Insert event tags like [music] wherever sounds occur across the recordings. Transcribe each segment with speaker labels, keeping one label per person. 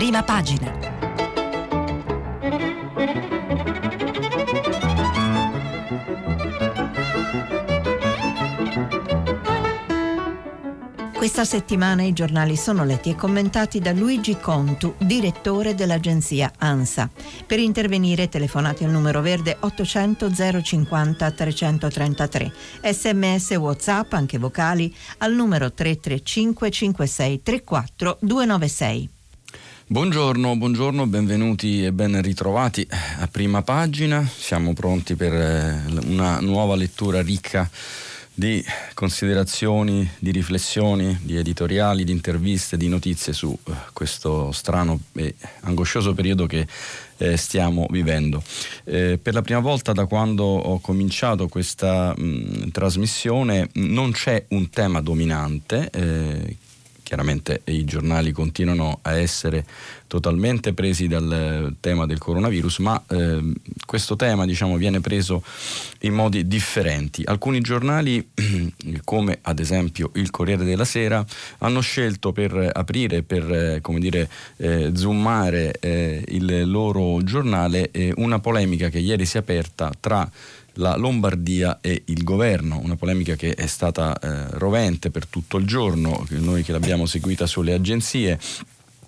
Speaker 1: prima pagina. Questa settimana i giornali sono letti e commentati da Luigi Contu, direttore dell'agenzia ANSA. Per intervenire telefonate al numero verde 800 050 333. Sms WhatsApp, anche vocali, al numero 335 56 34 296.
Speaker 2: Buongiorno, buongiorno, benvenuti e ben ritrovati a prima pagina. Siamo pronti per eh, una nuova lettura ricca di considerazioni, di riflessioni, di editoriali, di interviste, di notizie su uh, questo strano e angoscioso periodo che eh, stiamo vivendo. Eh, per la prima volta da quando ho cominciato questa mh, trasmissione non c'è un tema dominante eh, chiaramente i giornali continuano a essere totalmente presi dal tema del coronavirus, ma eh, questo tema diciamo, viene preso in modi differenti. Alcuni giornali, [clears throat] come ad esempio il Corriere della Sera, hanno scelto per aprire, per eh, dire, eh, zoomare eh, il loro giornale eh, una polemica che ieri si è aperta tra la Lombardia e il governo, una polemica che è stata eh, rovente per tutto il giorno, noi che l'abbiamo seguita sulle agenzie.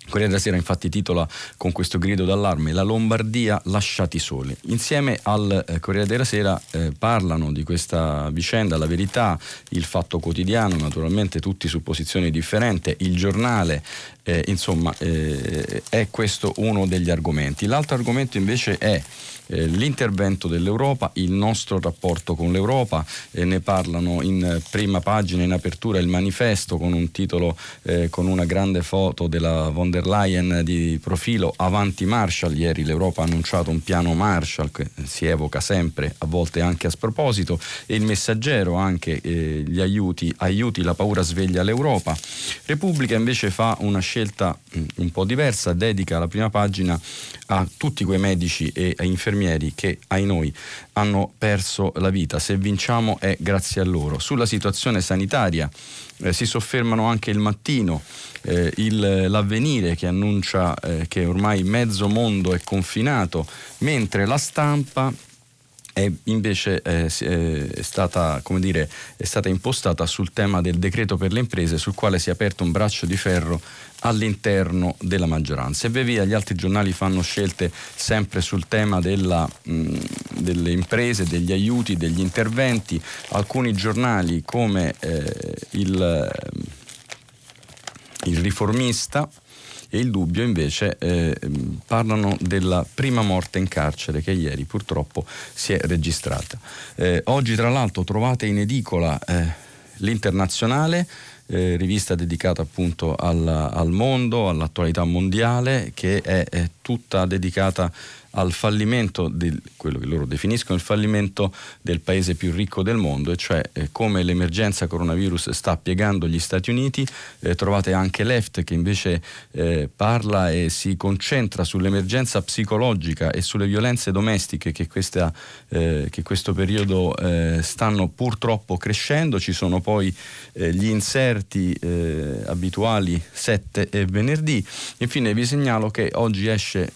Speaker 2: Corriere della Sera infatti titola con questo grido d'allarme La Lombardia lasciati soli. Insieme al eh, Corriere della Sera eh, parlano di questa vicenda, la verità, il fatto quotidiano, naturalmente tutti su posizioni differenti, il giornale, eh, insomma eh, è questo uno degli argomenti. L'altro argomento invece è eh, l'intervento dell'Europa, il nostro rapporto con l'Europa, eh, ne parlano in prima pagina, in apertura il manifesto con un titolo, eh, con una grande foto della von der Leyen di profilo Avanti Marshall, ieri l'Europa ha annunciato un piano Marshall che si evoca sempre, a volte anche a sproposito, e il messaggero anche gli aiuti, aiuti, la paura sveglia l'Europa. Repubblica invece fa una scelta mm, un po' diversa, dedica la prima pagina a tutti quei medici e infermieri che, ai noi, hanno perso la vita. Se vinciamo è grazie a loro. Sulla situazione sanitaria eh, si soffermano anche il mattino, eh, il, l'avvenire che annuncia eh, che ormai mezzo mondo è confinato, mentre la stampa è invece eh, è, stata, dire, è stata impostata sul tema del decreto per le imprese sul quale si è aperto un braccio di ferro all'interno della maggioranza. E via via gli altri giornali fanno scelte sempre sul tema della, mh, delle imprese, degli aiuti, degli interventi. Alcuni giornali come eh, il, il riformista e il dubbio invece eh, parlano della prima morte in carcere che ieri purtroppo si è registrata. Eh, oggi tra l'altro trovate in edicola eh, l'internazionale. Eh, rivista dedicata appunto al, al, mondo, all'attualità mondiale, che è, è tutta dedicata al fallimento di quello che loro definiscono il fallimento del paese più ricco del mondo, e cioè eh, come l'emergenza coronavirus sta piegando gli Stati Uniti. Eh, trovate anche Left che invece eh, parla e si concentra sull'emergenza psicologica e sulle violenze domestiche che, questa, eh, che questo periodo eh, stanno purtroppo crescendo. Ci sono poi eh, gli inserti abituali 7 e venerdì. Infine vi segnalo che oggi esce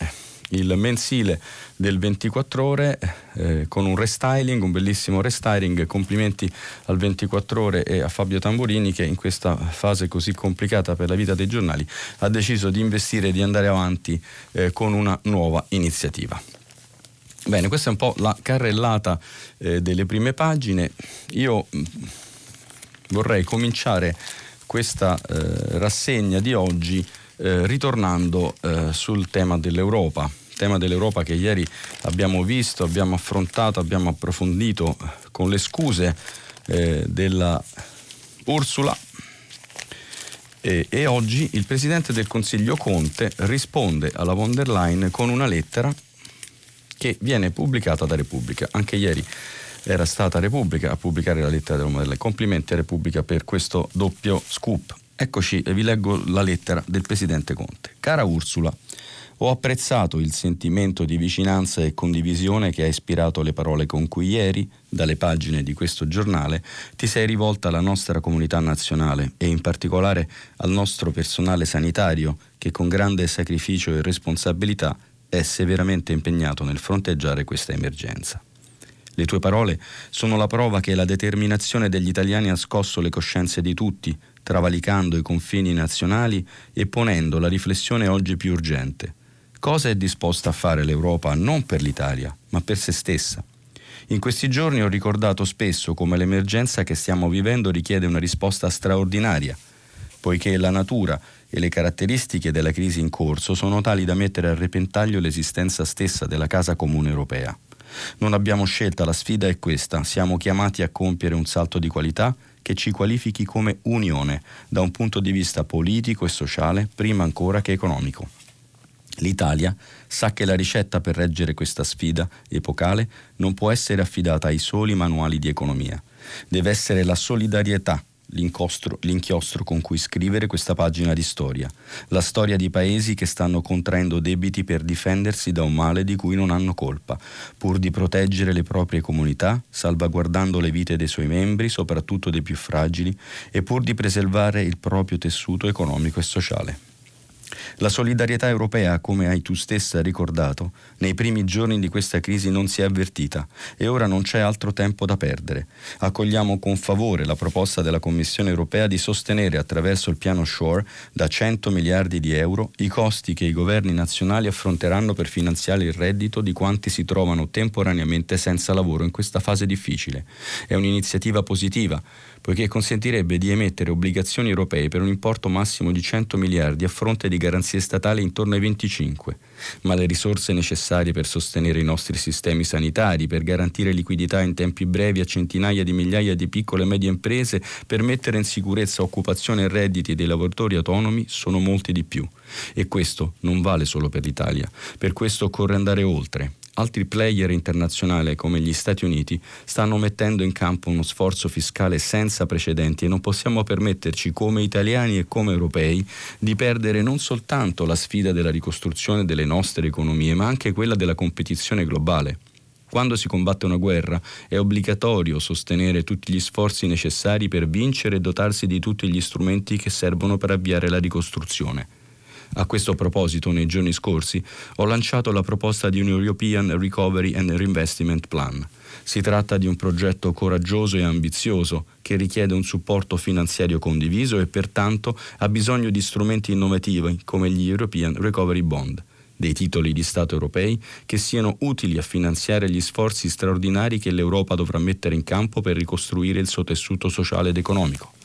Speaker 2: il mensile del 24 ore eh, con un restyling, un bellissimo restyling. Complimenti al 24 ore e a Fabio Tamburini che in questa fase così complicata per la vita dei giornali ha deciso di investire e di andare avanti eh, con una nuova iniziativa. Bene, questa è un po' la carrellata eh, delle prime pagine. Io mm, vorrei cominciare questa eh, rassegna di oggi eh, ritornando eh, sul tema dell'Europa, tema dell'Europa che ieri abbiamo visto, abbiamo affrontato, abbiamo approfondito con le scuse eh, della Ursula e, e oggi il Presidente del Consiglio Conte risponde alla von der Leyen con una lettera che viene pubblicata da Repubblica. Anche ieri era stata Repubblica a pubblicare la lettera della. Complimenti a Repubblica per questo doppio scoop. Eccoci, vi leggo la lettera del Presidente Conte. Cara Ursula, ho apprezzato il sentimento di vicinanza e condivisione che ha ispirato le parole con cui ieri, dalle pagine di questo giornale, ti sei rivolta alla nostra comunità nazionale e in particolare al nostro personale sanitario che con grande sacrificio e responsabilità è severamente impegnato nel fronteggiare questa emergenza. Le tue parole sono la prova che la determinazione degli italiani ha scosso le coscienze di tutti, travalicando i confini nazionali e ponendo la riflessione oggi più urgente Cosa è disposta a fare l'Europa non per l'Italia, ma per se stessa? In questi giorni ho ricordato spesso come l'emergenza che stiamo vivendo richiede una risposta straordinaria, poiché la natura e le caratteristiche della crisi in corso sono tali da mettere a repentaglio l'esistenza stessa della Casa Comune Europea. Non abbiamo scelta, la sfida è questa, siamo chiamati a compiere un salto di qualità che ci qualifichi come unione da un punto di vista politico e sociale, prima ancora che economico. L'Italia sa che la ricetta per reggere questa sfida epocale non può essere affidata ai soli manuali di economia. Deve essere la solidarietà l'inchiostro con cui scrivere questa pagina di storia, la storia di paesi che stanno contraendo debiti per difendersi da un male di cui non hanno colpa, pur di proteggere le proprie comunità, salvaguardando le vite dei suoi membri, soprattutto dei più fragili, e pur di preservare il proprio tessuto economico e sociale. La solidarietà europea, come hai tu stessa ricordato, nei primi giorni di questa crisi non si è avvertita e ora non c'è altro tempo da perdere. Accogliamo con favore la proposta della Commissione europea di sostenere attraverso il piano SHORE da 100 miliardi di euro i costi che i governi nazionali affronteranno per finanziare il reddito di quanti si trovano temporaneamente senza lavoro in questa fase difficile. È un'iniziativa positiva poiché consentirebbe di emettere obbligazioni europee per un importo massimo di 100 miliardi a fronte di garanzie statali intorno ai 25, ma le risorse necessarie per sostenere i nostri sistemi sanitari, per garantire liquidità in tempi brevi a centinaia di migliaia di piccole e medie imprese, per mettere in sicurezza occupazione e redditi dei lavoratori autonomi sono molti di più. E questo non vale solo per l'Italia, per questo occorre andare oltre altri player internazionali come gli Stati Uniti stanno mettendo in campo uno sforzo fiscale senza precedenti e non possiamo permetterci come italiani e come europei di perdere non soltanto la sfida della ricostruzione delle nostre economie, ma anche quella della competizione globale. Quando si combatte una guerra è obbligatorio sostenere tutti gli sforzi necessari per vincere e dotarsi di tutti gli strumenti che servono per avviare la ricostruzione. A questo proposito, nei giorni scorsi, ho lanciato la proposta di un European Recovery and Reinvestment Plan. Si tratta di un progetto coraggioso e ambizioso che richiede un supporto finanziario condiviso e pertanto ha bisogno di strumenti innovativi come gli European Recovery Bond dei titoli di Stato europei che siano utili a finanziare gli sforzi straordinari che l'Europa dovrà mettere in campo per ricostruire il suo tessuto sociale ed economico.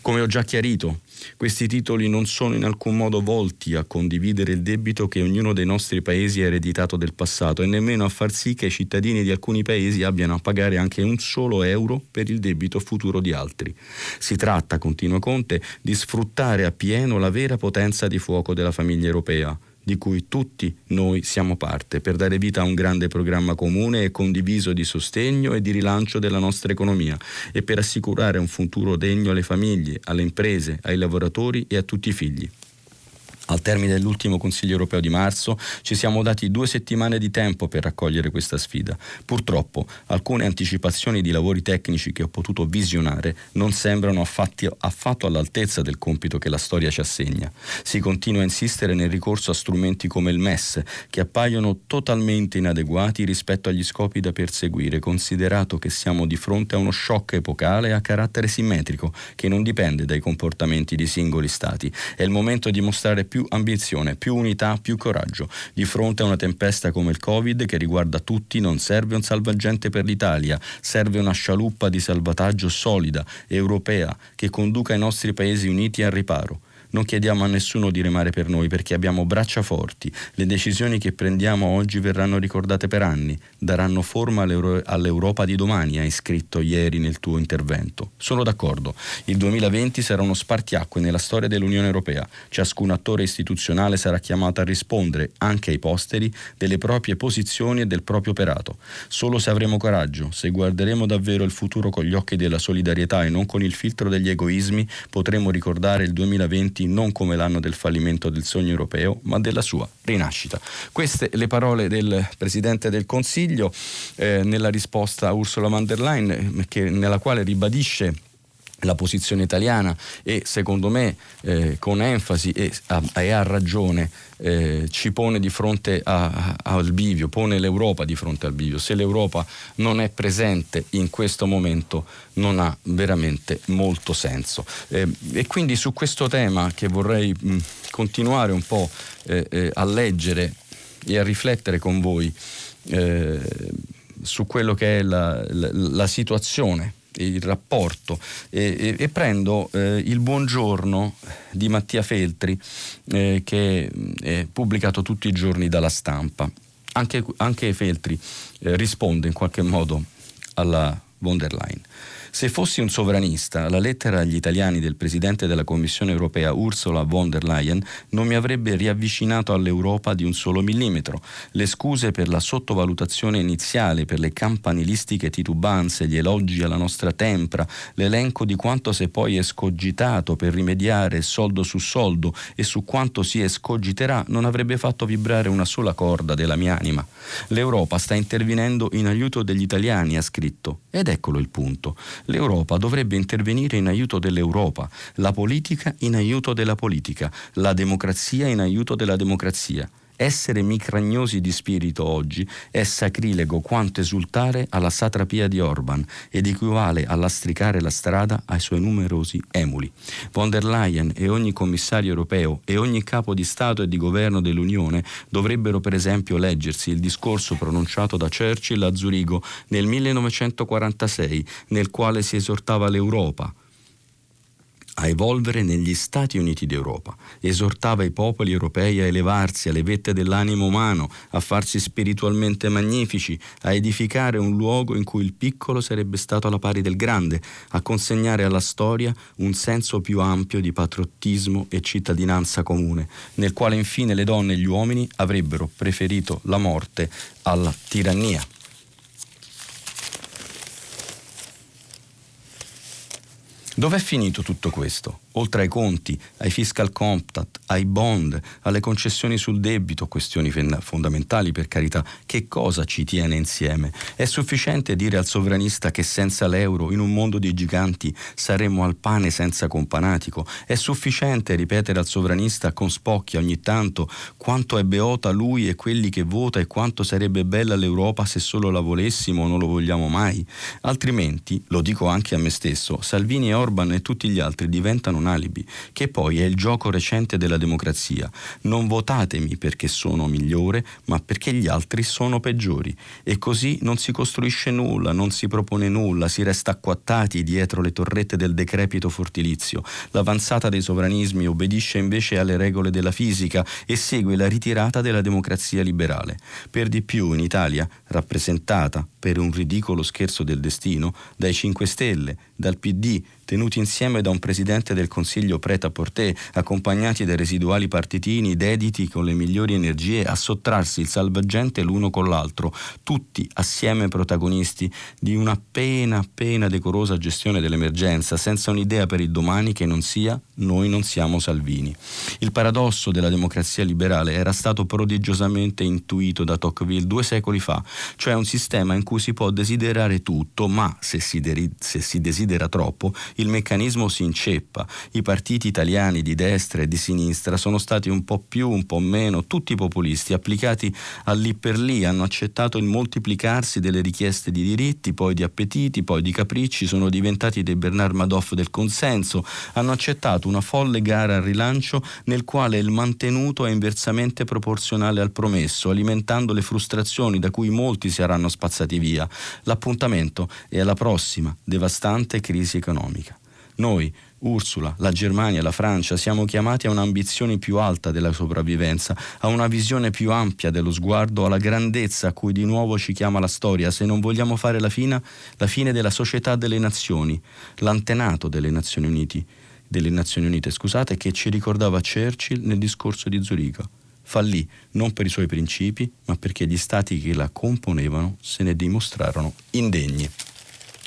Speaker 2: Come ho già chiarito, questi titoli non sono in alcun modo volti a condividere il debito che ognuno dei nostri paesi ha ereditato del passato e nemmeno a far sì che i cittadini di alcuni paesi abbiano a pagare anche un solo euro per il debito futuro di altri. Si tratta, continua Conte, di sfruttare appieno la vera potenza di fuoco della famiglia europea di cui tutti noi siamo parte, per dare vita a un grande programma comune e condiviso di sostegno e di rilancio della nostra economia e per assicurare un futuro degno alle famiglie, alle imprese, ai lavoratori e a tutti i figli. Al termine dell'ultimo Consiglio europeo di marzo ci siamo dati due settimane di tempo per raccogliere questa sfida. Purtroppo alcune anticipazioni di lavori tecnici che ho potuto visionare non sembrano affatti, affatto all'altezza del compito che la storia ci assegna. Si continua a insistere nel ricorso a strumenti come il MES, che appaiono totalmente inadeguati rispetto agli scopi da perseguire, considerato che siamo di fronte a uno shock epocale a carattere simmetrico, che non dipende dai comportamenti di singoli Stati. È il momento di mostrare più ambizione, più unità, più coraggio. Di fronte a una tempesta come il Covid che riguarda tutti non serve un salvagente per l'Italia, serve una scialuppa di salvataggio solida, europea, che conduca i nostri paesi uniti al riparo. Non chiediamo a nessuno di remare per noi perché abbiamo braccia forti. Le decisioni che prendiamo oggi verranno ricordate per anni, daranno forma all'Europa di domani, hai scritto ieri nel tuo intervento. Sono d'accordo. Il 2020 sarà uno spartiacque nella storia dell'Unione Europea. Ciascun attore istituzionale sarà chiamato a rispondere, anche ai posteri, delle proprie posizioni e del proprio operato. Solo se avremo coraggio, se guarderemo davvero il futuro con gli occhi della solidarietà e non con il filtro degli egoismi, potremo ricordare il 2020 non come l'anno del fallimento del sogno europeo, ma della sua rinascita. Queste le parole del Presidente del Consiglio eh, nella risposta a Ursula von der Leyen, che, nella quale ribadisce la posizione italiana e secondo me eh, con enfasi e a, e a ragione eh, ci pone di fronte a, a, al bivio, pone l'Europa di fronte al bivio. Se l'Europa non è presente in questo momento non ha veramente molto senso. Eh, e quindi su questo tema che vorrei mh, continuare un po' eh, eh, a leggere e a riflettere con voi eh, su quello che è la, la, la situazione il rapporto e, e, e prendo eh, il buongiorno di Mattia Feltri eh, che è pubblicato tutti i giorni dalla stampa. Anche, anche Feltri eh, risponde in qualche modo alla von der Leyen. Se fossi un sovranista, la lettera agli italiani del Presidente della Commissione europea Ursula von der Leyen non mi avrebbe riavvicinato all'Europa di un solo millimetro. Le scuse per la sottovalutazione iniziale, per le campanilistiche titubanze, gli elogi alla nostra tempra, l'elenco di quanto si è poi escogitato per rimediare soldo su soldo e su quanto si escogiterà non avrebbe fatto vibrare una sola corda della mia anima. L'Europa sta intervenendo in aiuto degli italiani, ha scritto, ed eccolo il punto. L'Europa dovrebbe intervenire in aiuto dell'Europa, la politica in aiuto della politica, la democrazia in aiuto della democrazia. Essere micragnosi di spirito oggi è sacrilego quanto esultare alla satrapia di Orban ed equivale a lastricare la strada ai suoi numerosi emuli. Von der Leyen e ogni commissario europeo e ogni capo di Stato e di governo dell'Unione dovrebbero per esempio leggersi il discorso pronunciato da Churchill a Zurigo nel 1946 nel quale si esortava l'Europa a evolvere negli Stati Uniti d'Europa. Esortava i popoli europei a elevarsi alle vette dell'animo umano, a farsi spiritualmente magnifici, a edificare un luogo in cui il piccolo sarebbe stato alla pari del grande, a consegnare alla storia un senso più ampio di patriottismo e cittadinanza comune, nel quale infine le donne e gli uomini avrebbero preferito la morte alla tirannia. Dov'è finito tutto questo? Oltre ai conti, ai fiscal compact, ai bond, alle concessioni sul debito, questioni fondamentali per carità, che cosa ci tiene insieme? È sufficiente dire al sovranista che senza l'euro, in un mondo di giganti, saremmo al pane senza companatico? È sufficiente ripetere al sovranista con spocchia ogni tanto quanto è beota lui e quelli che vota e quanto sarebbe bella l'Europa se solo la volessimo o non lo vogliamo mai? Altrimenti, lo dico anche a me stesso, Salvini e Orban e tutti gli altri diventano un alibi, che poi è il gioco recente della democrazia. Non votatemi perché sono migliore, ma perché gli altri sono peggiori. E così non si costruisce nulla, non si propone nulla, si resta acquattati dietro le torrette del decrepito fortilizio. L'avanzata dei sovranismi obbedisce invece alle regole della fisica e segue la ritirata della democrazia liberale. Per di più in Italia, rappresentata, per un ridicolo scherzo del destino, dai 5 Stelle, dal PD, tenuti insieme da un presidente del Consiglio preta porté, accompagnati dai residuali partitini dediti con le migliori energie a sottrarsi il salvagente l'uno con l'altro, tutti assieme protagonisti di una appena appena decorosa gestione dell'emergenza, senza un'idea per il domani che non sia noi non siamo Salvini. Il paradosso della democrazia liberale era stato prodigiosamente intuito da Tocqueville due secoli fa, cioè un sistema in cui si può desiderare tutto, ma se si, deri- se si desidera troppo, il meccanismo si inceppa. I partiti italiani di destra e di sinistra sono stati un po' più, un po' meno, tutti populisti, applicati a lì per lì, hanno accettato il moltiplicarsi delle richieste di diritti, poi di appetiti, poi di capricci, sono diventati dei Bernard Madoff del consenso, hanno accettato una folle gara al rilancio nel quale il mantenuto è inversamente proporzionale al promesso, alimentando le frustrazioni da cui molti saranno spazzati via. L'appuntamento è alla prossima devastante crisi economica. Noi, Ursula, la Germania, la Francia, siamo chiamati a un'ambizione più alta della sopravvivenza, a una visione più ampia dello sguardo, alla grandezza a cui di nuovo ci chiama la storia, se non vogliamo fare la fine, la fine della società delle nazioni, l'antenato delle Nazioni Unite, delle Nazioni Unite, scusate, che ci ricordava Churchill nel discorso di Zurigo. Fallì non per i suoi principi, ma perché gli stati che la componevano se ne dimostrarono indegni.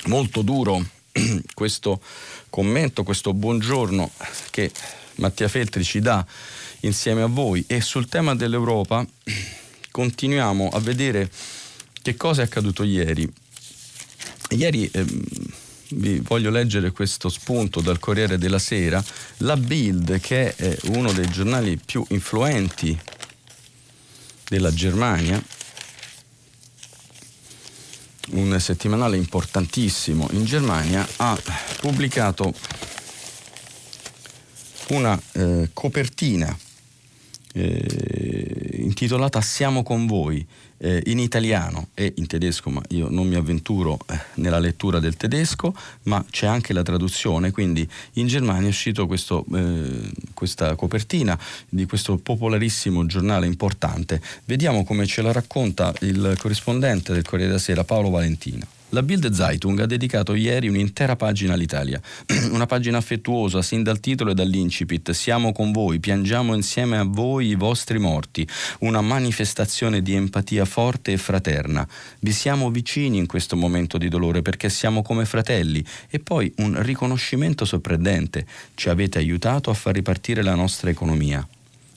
Speaker 2: Molto duro [clears throat] questo commento, questo buongiorno che Mattia Feltri ci dà insieme a voi e sul tema dell'Europa [clears throat] continuiamo a vedere che cosa è accaduto ieri. Ieri ehm, vi voglio leggere questo spunto dal Corriere della Sera, la Bild che è uno dei giornali più influenti della Germania, un settimanale importantissimo in Germania, ha pubblicato una eh, copertina eh, intitolata Siamo con voi eh, in italiano e in tedesco, ma io non mi avventuro eh, nella lettura del tedesco, ma c'è anche la traduzione, quindi in Germania è uscito questo, eh, questa copertina di questo popolarissimo giornale importante. Vediamo come ce la racconta il corrispondente del Corriere della Sera, Paolo Valentino. La Bild Zeitung ha dedicato ieri un'intera pagina all'Italia, [clears throat] una pagina affettuosa sin dal titolo e dall'incipit. Siamo con voi, piangiamo insieme a voi i vostri morti, una manifestazione di empatia forte e fraterna. Vi siamo vicini in questo momento di dolore perché siamo come fratelli e poi un riconoscimento sorprendente. Ci avete aiutato a far ripartire la nostra economia.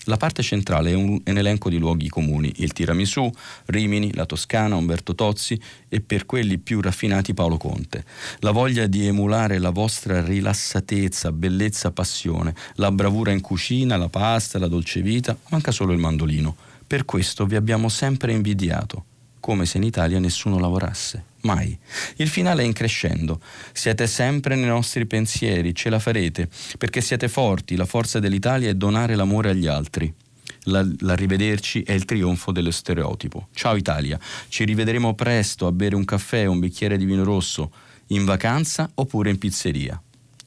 Speaker 2: La parte centrale è un, un, elenco di luoghi comuni, il tiramisù, Rimini, la Toscana, Umberto Tozzi e per quelli più raffinati Paolo Conte. La voglia di emulare la vostra rilassatezza, bellezza, passione, la bravura in cucina, la pasta, la dolce vita, manca solo il mandolino. Per questo vi abbiamo sempre invidiato, come se in Italia nessuno lavorasse. Mai. Il finale è in crescendo. Siete sempre nei nostri pensieri, ce la farete, perché siete forti, la forza dell'Italia è donare l'amore agli altri. La, l'arrivederci è il trionfo dello stereotipo. Ciao Italia, ci rivedremo presto a bere un caffè o un bicchiere di vino rosso, in vacanza oppure in pizzeria.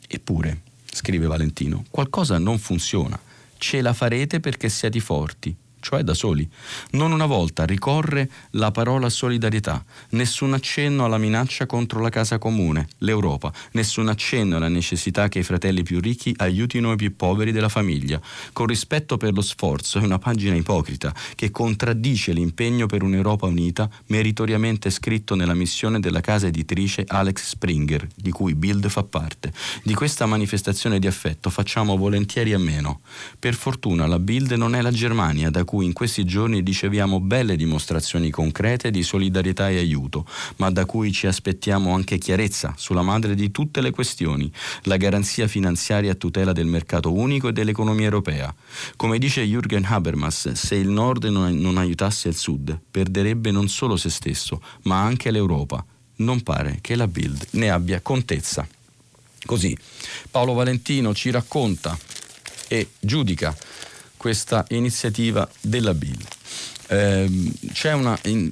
Speaker 2: Eppure, scrive Valentino, qualcosa non funziona. Ce la farete perché siete forti, cioè da soli. Non una volta ricorre la parola solidarietà, nessun accenno alla minaccia contro la casa comune, l'Europa, nessun accenno alla necessità che i fratelli più ricchi aiutino i più poveri della famiglia. Con rispetto per lo sforzo è una pagina ipocrita che contraddice l'impegno per un'Europa unita meritoriamente scritto nella missione della casa editrice Alex Springer, di cui Bild fa parte. Di questa manifestazione di affetto facciamo volentieri a meno. Per fortuna la Bild non è la Germania da cui cui in questi giorni riceviamo belle dimostrazioni concrete di solidarietà e aiuto, ma da cui ci aspettiamo anche chiarezza sulla madre di tutte le questioni, la garanzia finanziaria a tutela del mercato unico e dell'economia europea. Come dice Jürgen Habermas, se il Nord non, aiutasse il Sud, perderebbe non solo se stesso, ma anche l'Europa. Non pare che la Bild ne abbia contezza. Così Paolo Valentino ci racconta e giudica questa iniziativa della BIL. Eh, c'è un in,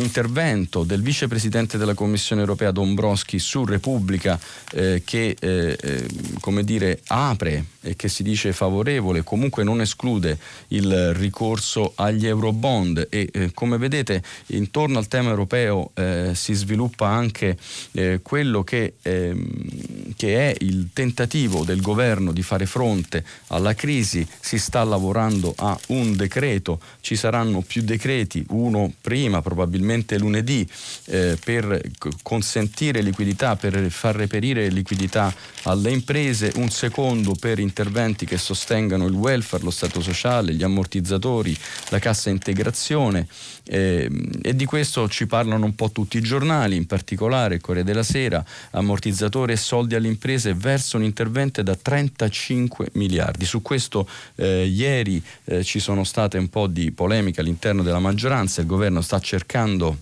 Speaker 2: intervento del vicepresidente della Commissione europea Dombrovski su Repubblica eh, che eh, eh come dire, apre e che si dice favorevole, comunque non esclude il ricorso agli eurobond. E eh, come vedete intorno al tema europeo eh, si sviluppa anche eh, quello che, ehm, che, è il tentativo del governo di fare fronte alla crisi, si sta lavorando a un decreto, ci saranno più decreti, uno prima probabilmente lunedì eh, per consentire liquidità, per far reperire liquidità alle imprese, un secondo per interventi che sostengano il welfare, lo Stato sociale, gli ammortizzatori, la cassa integrazione eh, e di questo ci parlano un po' tutti i giornali, in particolare Corriere della Sera, ammortizzatori e soldi alle imprese verso un intervento da 35 miliardi. Su questo eh, ieri eh, ci sono state un po' di polemiche all'interno della maggioranza, il governo sta cercando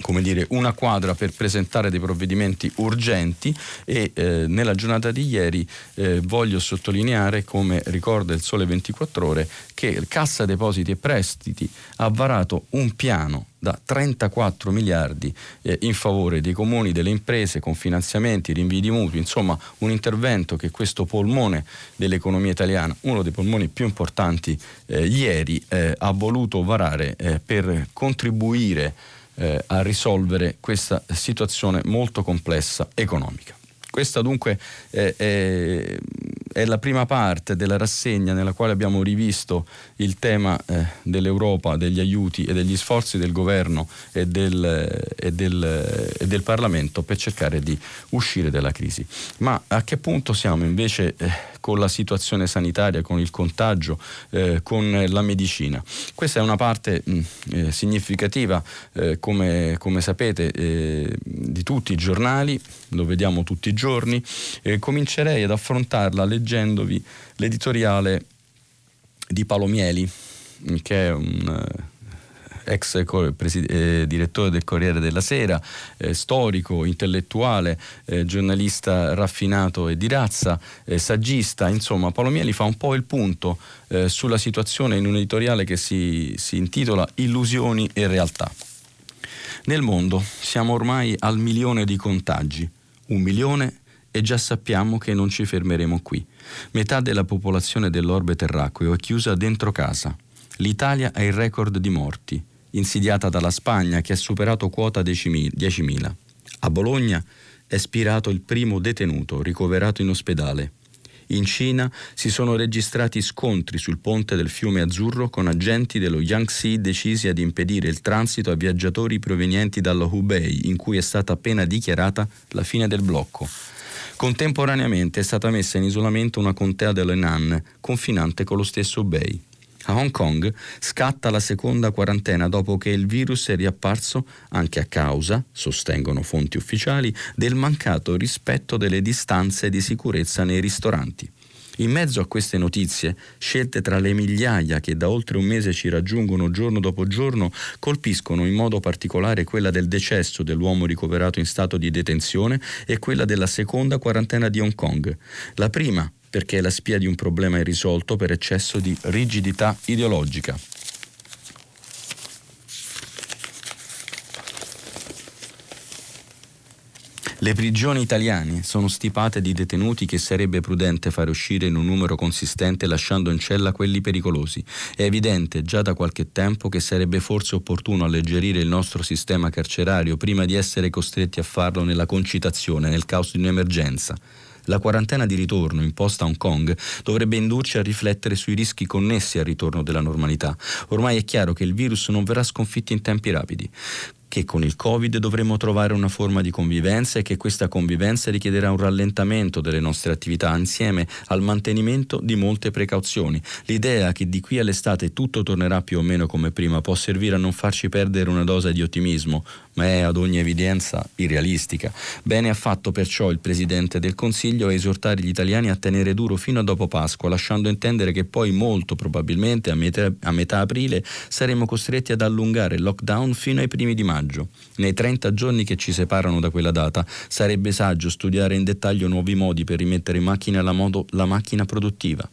Speaker 2: come dire, una quadra per presentare dei provvedimenti urgenti e eh, nella giornata di ieri eh, voglio sottolineare, come ricorda il Sole 24 Ore, che Cassa Depositi e Prestiti ha varato un piano da 34 miliardi eh, in favore dei comuni, delle imprese, con finanziamenti, rinvii di mutui, insomma un intervento che questo polmone dell'economia italiana, uno dei polmoni più importanti eh, ieri, eh, ha voluto varare eh, per contribuire eh, a risolvere questa situazione molto complessa economica. Questa dunque è, è, è, la prima parte della rassegna nella quale abbiamo rivisto il tema eh, dell'Europa, degli aiuti e degli sforzi del governo e del, e, del, e del, Parlamento per cercare di uscire dalla crisi. Ma a che punto siamo invece eh, con la situazione sanitaria, con il contagio, eh, con la medicina? Questa è una parte mh, eh, significativa, eh, come, come, sapete, eh, di tutti i giornali, lo vediamo tutti i giorni comincerei ad affrontarla leggendovi l'editoriale di Palomieli, che è un eh, ex eh, direttore del Corriere della Sera, eh, storico, intellettuale, eh, giornalista raffinato e di razza, eh, saggista, insomma Palomieli fa un po' il punto eh, sulla situazione in un editoriale che si, si intitola Illusioni e realtà. Nel mondo siamo ormai al milione di contagi, un milione e già sappiamo che non ci fermeremo qui. Metà della popolazione dell'orbe terracqueo è chiusa dentro casa. L'Italia ha il record di morti, insidiata dalla Spagna che ha superato quota 10.000. A Bologna è spirato il primo detenuto ricoverato in ospedale. In Cina si sono registrati scontri sul ponte del fiume Azzurro con agenti dello Yangtze decisi ad impedire il transito a viaggiatori provenienti dallo Hubei, in cui è stata appena dichiarata la fine del blocco. Contemporaneamente è stata messa in isolamento una contea dell'Henan, confinante con lo stesso Hubei. A Hong Kong scatta la seconda quarantena dopo che il virus è riapparso anche a causa, sostengono fonti ufficiali, del mancato rispetto delle distanze di sicurezza nei ristoranti. In mezzo a queste notizie, scelte tra le migliaia che da oltre un mese ci raggiungono giorno dopo giorno, colpiscono in modo particolare quella del decesso dell'uomo ricoverato in stato di detenzione e quella della seconda quarantena di Hong Kong. La prima perché è la spia di un problema irrisolto per eccesso di rigidità ideologica. Le prigioni italiane sono stipate di detenuti che sarebbe prudente fare uscire in un numero consistente lasciando in cella quelli pericolosi. È evidente già da qualche tempo che sarebbe forse opportuno alleggerire il nostro sistema carcerario prima di essere costretti a farlo nella concitazione, nel caos di un'emergenza. La quarantena di ritorno imposta a Hong Kong dovrebbe indurci a riflettere sui rischi connessi al ritorno della normalità. Ormai è chiaro che il virus non verrà sconfitto in tempi rapidi che con il Covid dovremo trovare una forma di convivenza e che questa convivenza richiederà un rallentamento delle nostre attività insieme al mantenimento di molte precauzioni. L'idea che di qui all'estate tutto tornerà più o meno come prima può servire a non farci perdere una dose di ottimismo, ma è ad ogni evidenza irrealistica. Bene ha fatto perciò il Presidente del Consiglio a esortare gli italiani a tenere duro fino a dopo Pasqua, lasciando intendere che poi molto probabilmente a metà, a metà aprile saremo costretti ad allungare il lockdown fino ai primi di maggio. Nei 30 giorni che ci separano da quella data sarebbe saggio studiare in dettaglio nuovi modi per rimettere in macchina la, modo, la macchina produttiva.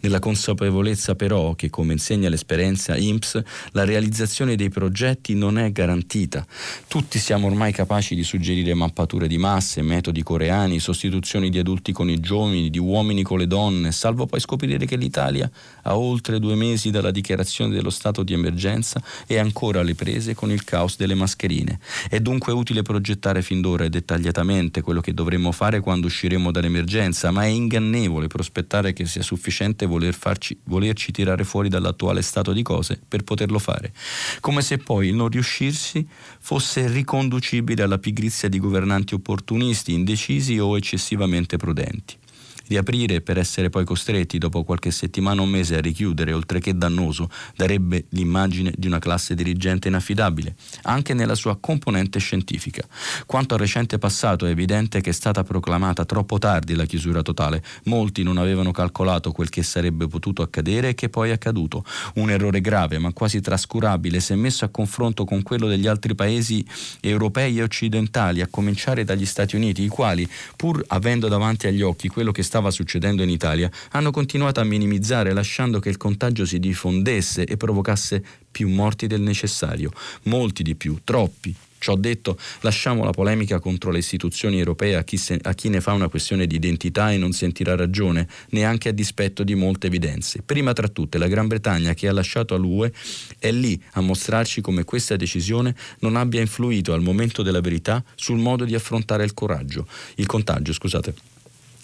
Speaker 2: Nella consapevolezza però che, come insegna l'esperienza INPS, la realizzazione dei progetti non è garantita. Tutti siamo ormai capaci di suggerire mappature di masse, metodi coreani, sostituzioni di adulti con i giovani, di uomini con le donne, salvo poi scoprire che l'Italia, a oltre due mesi dalla dichiarazione dello stato di emergenza, è ancora alle prese con il caos delle mascherine. È dunque utile progettare fin d'ora e dettagliatamente quello che dovremmo fare quando usciremo dall'emergenza, ma è ingannevole prospettare che sia sufficiente voler farci, volerci tirare fuori dall'attuale stato di cose per poterlo fare. Come se poi il non riuscirsi fosse riconducibile alla pigrizia di governanti opportunisti, indecisi o eccessivamente prudenti riaprire per essere poi costretti dopo qualche settimana o mese a richiudere, oltre che dannoso, darebbe l'immagine di una classe dirigente inaffidabile, anche nella sua componente scientifica. Quanto al recente passato è evidente che è stata proclamata troppo tardi la chiusura totale, molti non avevano calcolato quel che sarebbe potuto accadere e che poi è accaduto. Un errore grave ma quasi trascurabile se messo a confronto con quello degli altri paesi europei e occidentali, a cominciare dagli Stati Uniti, i quali, pur avendo davanti agli occhi quello che stava succedendo in Italia, hanno continuato a minimizzare lasciando che il contagio si diffondesse e provocasse più morti del necessario, molti di più, troppi, Ciò detto, lasciamo la polemica contro le istituzioni europee a chi, se, a chi, ne fa una questione di identità e non sentirà ragione, neanche a dispetto di molte evidenze. Prima tra tutte la Gran Bretagna che ha lasciato all'UE è lì a mostrarci come questa decisione non abbia influito al momento della verità sul modo di affrontare il coraggio, il contagio, scusate.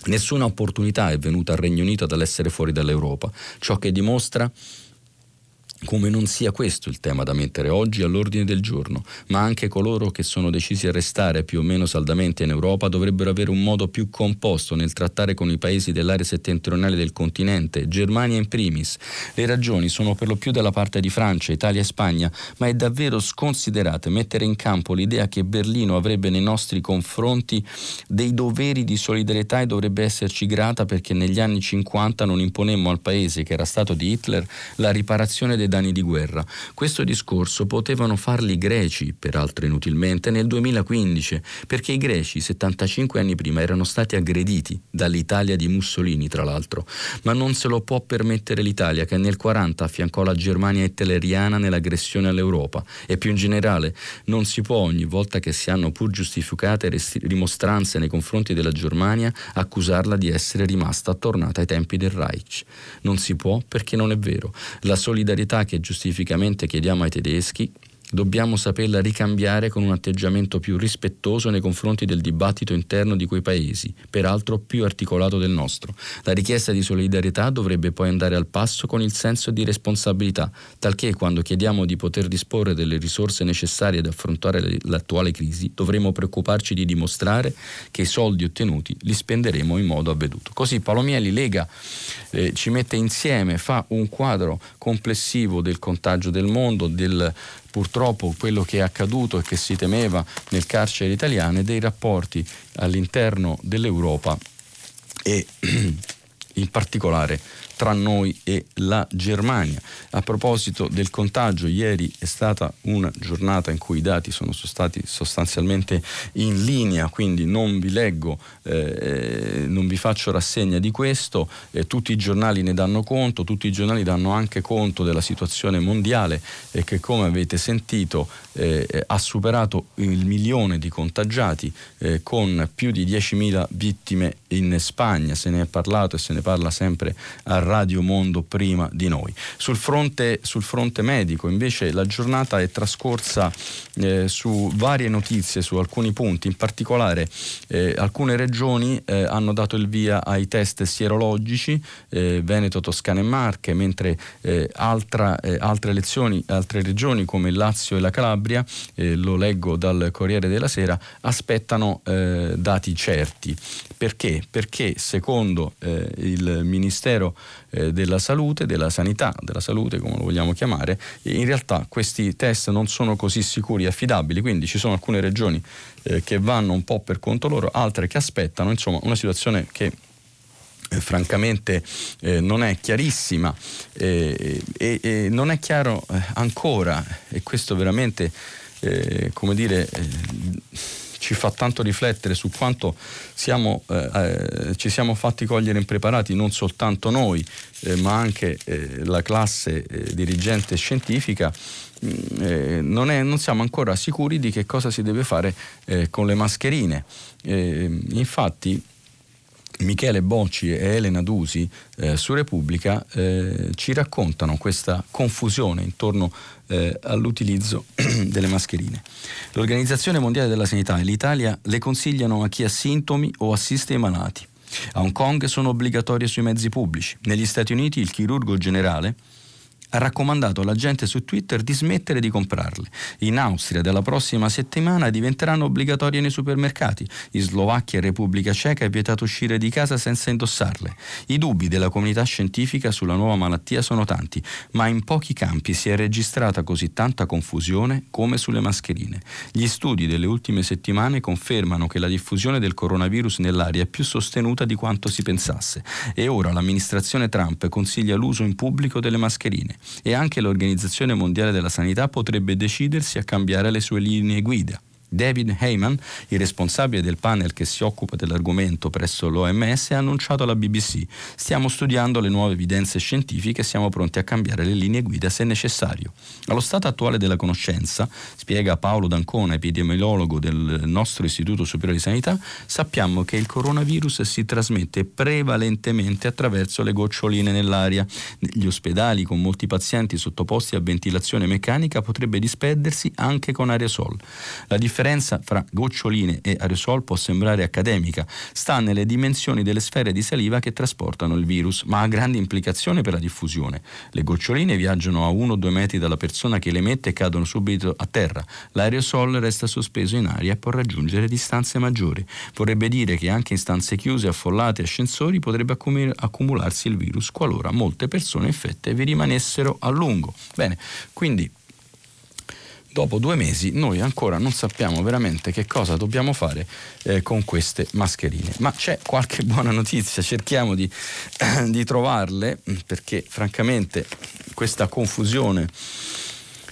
Speaker 2: Nessuna opportunità è venuta al Regno Unito dall'essere fuori dall'Europa, ciò che dimostra come non sia questo il tema da mettere oggi all'ordine del giorno, ma anche coloro che sono decisi a restare più o meno saldamente in Europa dovrebbero avere un modo più composto nel trattare con i paesi dell'area settentrionale del continente, Germania in primis. Le ragioni sono per lo più dalla parte di Francia, Italia e Spagna, ma è davvero sconsiderate mettere in campo l'idea che Berlino avrebbe nei nostri confronti dei doveri di solidarietà e dovrebbe esserci grata perché negli anni 50 non imponemmo al paese che era stato di Hitler la riparazione dei danni di guerra. Questo discorso potevano farli i greci, peraltro inutilmente, nel 2015, perché i greci 75 anni prima erano stati aggrediti dall'Italia di Mussolini, tra l'altro, ma non se lo può permettere l'Italia che nel 40 affiancò la Germania hitleriana nell'aggressione all'Europa e più in generale non si può ogni volta che si hanno pur giustificate rimostranze nei confronti della Germania accusarla di essere rimasta tornata ai tempi del Reich. Non si può perché non è vero. La solidarietà che giustificamente chiediamo ai tedeschi Dobbiamo saperla ricambiare con un atteggiamento più rispettoso nei confronti del dibattito interno di quei paesi, peraltro più articolato del nostro. La richiesta di solidarietà dovrebbe poi andare al passo con il senso di responsabilità, talché quando chiediamo di poter disporre delle risorse necessarie ad affrontare l'attuale crisi, dovremo preoccuparci di dimostrare che i soldi ottenuti li spenderemo in modo avveduto. Così Palomieli Lega eh, ci mette insieme, fa un quadro complessivo del contagio del mondo, del purtroppo quello che è accaduto e che si temeva nel carcere italiano dei rapporti all'interno dell'Europa e [clears throat] in particolare tra noi e la Germania. A proposito del contagio, ieri è stata una giornata in cui i dati sono stati sostanzialmente in linea, quindi non vi leggo, eh, non vi faccio rassegna di questo, eh, tutti i giornali ne danno conto, tutti i giornali danno anche conto della situazione mondiale e che come avete sentito eh, ha superato il milione di contagiati eh, con più di 10.000 vittime in Spagna, se ne è parlato e se ne parla sempre a Radio Mondo prima di noi. Sul fronte, sul fronte medico invece la giornata è trascorsa eh, su varie notizie, su alcuni punti, in particolare eh, alcune regioni eh, hanno dato il via ai test sierologici, eh, Veneto, Toscana e Marche, mentre eh, altra, eh, altre, elezioni, altre regioni come Lazio e la Calabria, lo leggo dal Corriere della Sera, aspettano dati certi. Perché? Perché secondo il Ministero eh, della salute, della sanità, della salute come lo vogliamo chiamare, in realtà questi test non sono così sicuri e affidabili, quindi ci sono alcune regioni eh, che vanno un po' per conto loro, altre che aspettano, insomma una situazione che eh, francamente eh, non è chiarissima eh, e, e, non è chiaro eh, ancora e questo veramente eh, come dire ci fa tanto riflettere su quanto siamo, eh, eh, ci siamo fatti cogliere impreparati non soltanto noi, eh, ma anche eh, la classe eh, dirigente scientifica. Mm, eh, non, è, non, siamo ancora sicuri di che cosa si deve fare con le mascherine. infatti, Michele Bocci e Elena Dusi eh, su Repubblica eh, ci raccontano questa confusione intorno eh, all'utilizzo [clears throat] delle mascherine. L'Organizzazione Mondiale della Sanità e l'Italia le consigliano a chi ha sintomi o assiste ai malati. A Hong Kong sono obbligatorie sui mezzi pubblici. Negli Stati Uniti il chirurgo generale ha raccomandato alla gente su Twitter di smettere di comprarle. In Austria dalla prossima settimana diventeranno obbligatorie nei supermercati. In Slovacchia e Repubblica Ceca è vietato uscire di casa senza indossarle. I dubbi della comunità scientifica sulla nuova malattia sono tanti, ma in pochi campi si è registrata così tanta confusione come sulle mascherine. Gli studi delle ultime settimane confermano che la diffusione del coronavirus nell'aria è più sostenuta di quanto si pensasse e ora l'amministrazione Trump consiglia l'uso in pubblico delle mascherine e anche l'Organizzazione Mondiale della Sanità potrebbe decidersi a cambiare le sue linee guida. David Heyman, il responsabile del panel che si occupa dell'argomento presso l'OMS, ha annunciato alla BBC: Stiamo studiando le nuove evidenze scientifiche e siamo pronti a cambiare le linee guida se necessario. Allo stato attuale della conoscenza, spiega Paolo D'Ancona, epidemiologo del nostro Istituto Superiore di Sanità, sappiamo che il coronavirus si trasmette prevalentemente attraverso le goccioline nell'aria. Negli ospedali con molti pazienti sottoposti a ventilazione meccanica potrebbe disperdersi anche con aerosol. La differenza fra goccioline e aerosol può sembrare accademica, sta nelle dimensioni delle sfere di saliva che trasportano il virus, ma ha grandi implicazioni per la diffusione. Le goccioline viaggiano a 1-2 metri dalla persona che le emette e cadono subito a terra. L'aerosol resta sospeso in aria e può raggiungere distanze maggiori. Vorrebbe dire che anche in stanze chiuse, affollate ascensori potrebbe accumularsi il virus qualora molte persone infette vi rimanessero a lungo. Bene, quindi dopo due mesi noi ancora non sappiamo veramente che cosa dobbiamo fare eh, con queste mascherine. Ma c'è qualche buona notizia, cerchiamo di, eh, di trovarle perché francamente questa confusione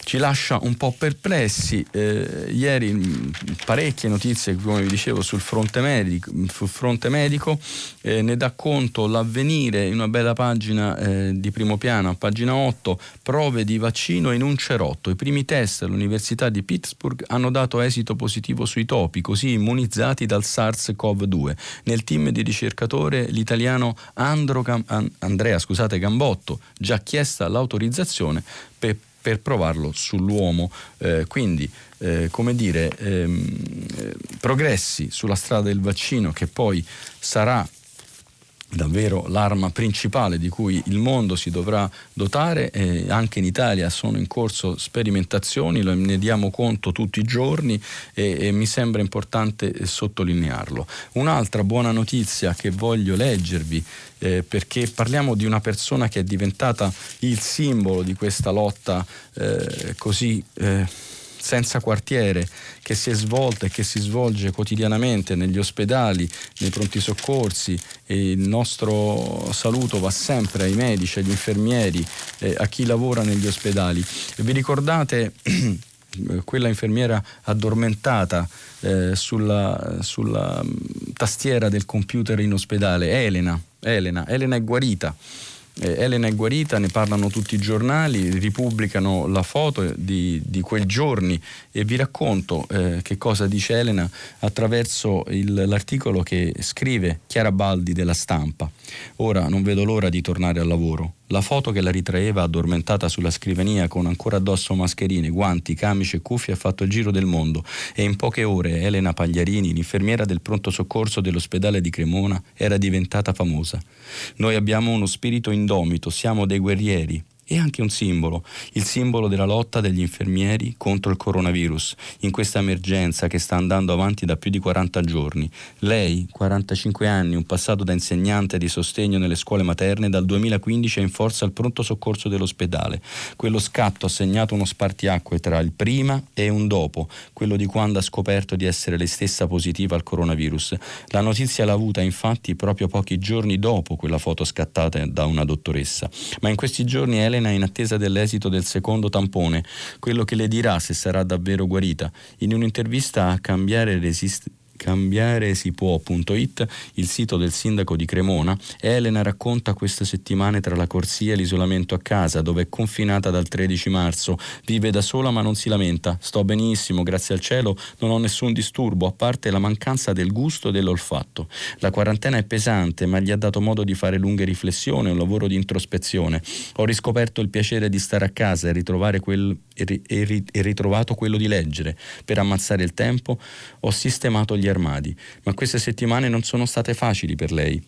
Speaker 2: ci lascia un po' perplessi. Eh, ieri mm, parecchie notizie, come vi dicevo, sul fronte medico, sul fronte medico eh, ne dà conto l'avvenire in una bella pagina eh, di primo piano, a pagina 8, prove di vaccino in un cerotto. I primi test all'Università di Pittsburgh hanno dato esito positivo sui topi, così immunizzati dal SARS-CoV-2. Nel team di ricercatore l'italiano Andro Gam- Andrea scusate, Gambotto, già chiesta l'autorizzazione per per provarlo sull'uomo. Eh, quindi, eh, come dire, ehm, eh, progressi sulla strada del vaccino che poi sarà davvero l'arma principale di cui il mondo si dovrà dotare e anche in Italia sono in corso sperimentazioni, ne diamo conto tutti i giorni e, e mi sembra importante sottolinearlo. Un'altra buona notizia che voglio leggervi eh, perché parliamo di una persona che è diventata il simbolo di questa lotta eh, così eh, senza quartiere che si è svolta e che si svolge quotidianamente negli ospedali, nei pronti soccorsi e il nostro saluto va sempre ai medici, agli infermieri, eh, a chi lavora negli ospedali. Vi ricordate [clears throat] quella infermiera addormentata eh, sulla, sulla mm, tastiera del computer in ospedale, Elena, Elena, Elena è guarita eh, Elena è guarita, ne parlano tutti i giornali, ripubblicano la foto di, di quei giorni e vi racconto eh, che cosa dice Elena attraverso il, l'articolo che scrive Chiara Baldi della stampa. Ora non vedo l'ora di tornare al lavoro. La foto che la ritraeva addormentata sulla scrivania con ancora addosso mascherine, guanti, camici e cuffie ha fatto il giro del mondo e in poche ore Elena Pagliarini, l'infermiera del pronto soccorso dell'ospedale di Cremona, era diventata famosa. Noi abbiamo uno spirito indomito, siamo dei guerrieri, è anche un simbolo, il simbolo della lotta degli infermieri contro il coronavirus, in questa emergenza che sta andando avanti da più di 40 giorni. Lei, 45 anni, un passato da insegnante di sostegno nelle scuole materne, dal 2015 è in forza al pronto soccorso dell'ospedale. Quello scatto ha segnato uno spartiacque tra il prima e un dopo, quello di quando ha scoperto di essere lei stessa positiva al coronavirus. La notizia l'ha avuta infatti proprio pochi giorni dopo quella foto scattata da una dottoressa. Ma in questi giorni Elena Elena in attesa dell'esito del secondo tampone, quello che le dirà se sarà davvero guarita. In un'intervista a Cambiare Resist- cambiaresipuò.it, il sito del sindaco di Cremona, Elena racconta queste settimane tra la corsia e l'isolamento a casa, dove è confinata dal 13 marzo. Vive da sola ma non si lamenta. Sto benissimo, grazie al cielo, non ho nessun disturbo, a parte la mancanza del gusto e dell'olfatto. La quarantena è pesante, ma gli ha dato modo di fare lunghe riflessioni, un lavoro di introspezione. Ho riscoperto il piacere di stare a casa e ritrovare quel e, ritrovato quello di leggere. Per ammazzare il tempo ho sistemato gli armadi, ma queste settimane non sono state facili per lei.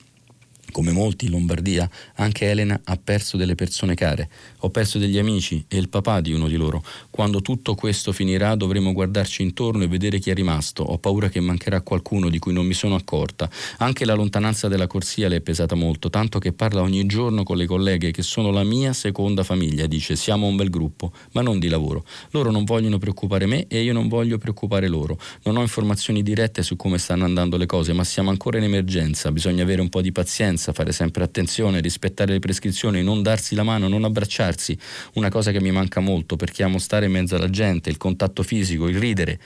Speaker 2: Come molti in Lombardia, anche Elena ha perso delle persone care. Ho perso degli amici e il papà di uno di loro. Quando tutto questo finirà dovremo guardarci intorno e vedere chi è rimasto. Ho paura che mancherà qualcuno di cui non mi sono accorta. Anche la lontananza della corsia le è pesata molto, tanto che parla ogni giorno con le colleghe che sono la mia seconda famiglia. Dice siamo un bel gruppo, ma non di lavoro. Loro non vogliono preoccupare me e io non voglio preoccupare loro. Non ho informazioni dirette su come stanno andando le cose, ma siamo ancora in emergenza. Bisogna avere un po' di pazienza fare sempre attenzione, rispettare le prescrizioni, non darsi la mano, non abbracciarsi, una cosa che mi manca molto perché amo stare in mezzo alla gente, il contatto fisico, il ridere.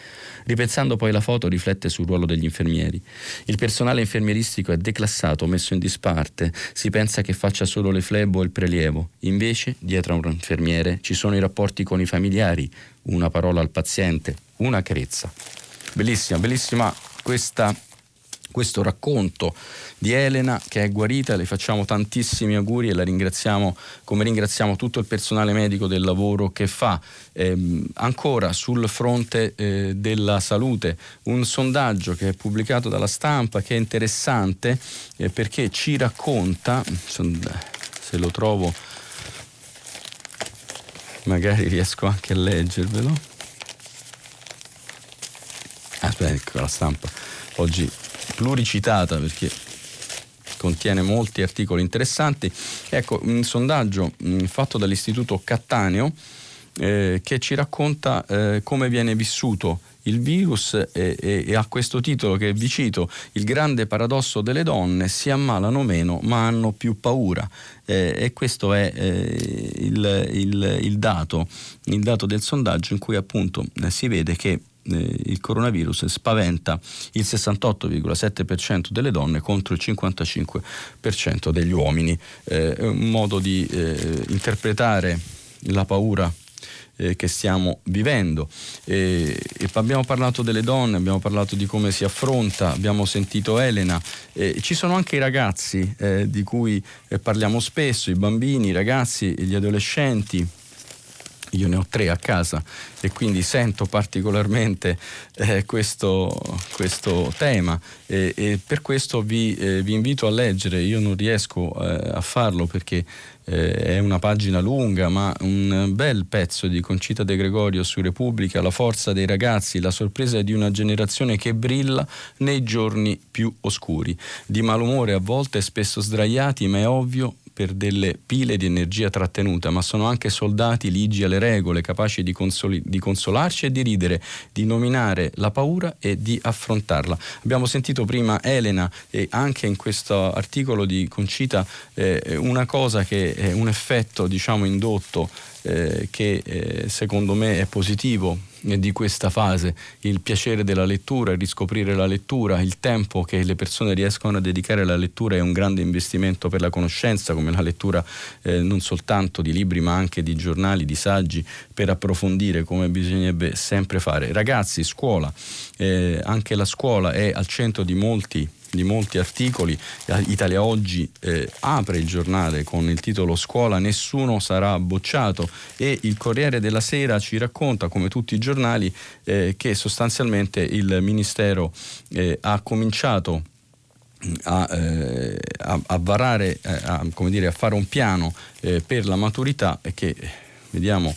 Speaker 2: Ripensando poi la foto riflette sul ruolo degli infermieri. Il personale infermieristico è declassato, messo in disparte, si pensa che faccia solo le flebo o il prelievo, invece dietro a un infermiere ci sono i rapporti con i familiari, una parola al paziente, una carezza. Bellissima, bellissima questa questo racconto di Elena che è guarita, le facciamo tantissimi auguri e la ringraziamo come ringraziamo tutto il personale medico del lavoro che fa. Eh, ancora sul fronte eh, della salute, un sondaggio che è pubblicato dalla stampa che è interessante eh, perché ci racconta, se lo trovo magari riesco anche a leggervelo. Aspetta, ecco la stampa. Oggi pluricitata perché contiene molti articoli interessanti. Ecco, un sondaggio mh, fatto dall'Istituto Cattaneo eh, che ci racconta eh, come viene vissuto il virus e, e, e, ha questo titolo che vi cito, il grande paradosso delle donne, si ammalano meno ma hanno più paura eh, e questo è eh, il, il, il, dato, il dato del sondaggio in cui appunto eh, si vede che eh, il coronavirus spaventa il 68,7% delle donne contro il 55% degli uomini. Eh, è un modo di eh, interpretare la paura eh, che stiamo vivendo. E, e abbiamo parlato delle donne, abbiamo parlato di come si affronta, abbiamo sentito Elena, eh, ci sono anche i ragazzi eh, di cui eh, parliamo spesso, i bambini, i ragazzi, gli adolescenti io ne ho tre a casa e quindi sento particolarmente eh, questo, questo, tema e, e, per questo vi, eh, vi, invito a leggere, io non riesco eh, a farlo perché eh, è una pagina lunga ma un bel pezzo di Concita De Gregorio su Repubblica, la forza dei ragazzi, la sorpresa di una generazione che brilla nei giorni più oscuri, di malumore a volte spesso sdraiati ma è ovvio per delle pile di energia trattenuta, ma sono anche soldati ligi alle regole, capaci di, consoli- di, consolarci e di ridere, di nominare la paura e di affrontarla. Abbiamo sentito prima Elena e anche in questo articolo di Concita eh, una cosa che è un effetto diciamo indotto eh, che eh, secondo me è positivo di questa fase, il piacere della lettura, il riscoprire la lettura, il tempo che le persone riescono a dedicare alla lettura è un grande investimento per la conoscenza, come la lettura eh, non soltanto di libri ma anche di giornali, di saggi, per approfondire come bisognerebbe sempre fare. Ragazzi, scuola, eh, anche la scuola è al centro di molti di molti articoli. Italia Oggi eh, apre il giornale con il titolo Scuola nessuno sarà bocciato e il Corriere della Sera ci racconta, come tutti i giornali, eh, che sostanzialmente il Ministero eh, ha cominciato a, eh, a, a varare, eh, a, dire, a, fare un piano eh, per la maturità che vediamo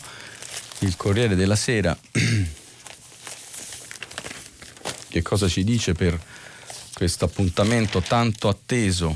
Speaker 2: il Corriere della Sera [clears throat] che cosa ci dice per questo appuntamento tanto atteso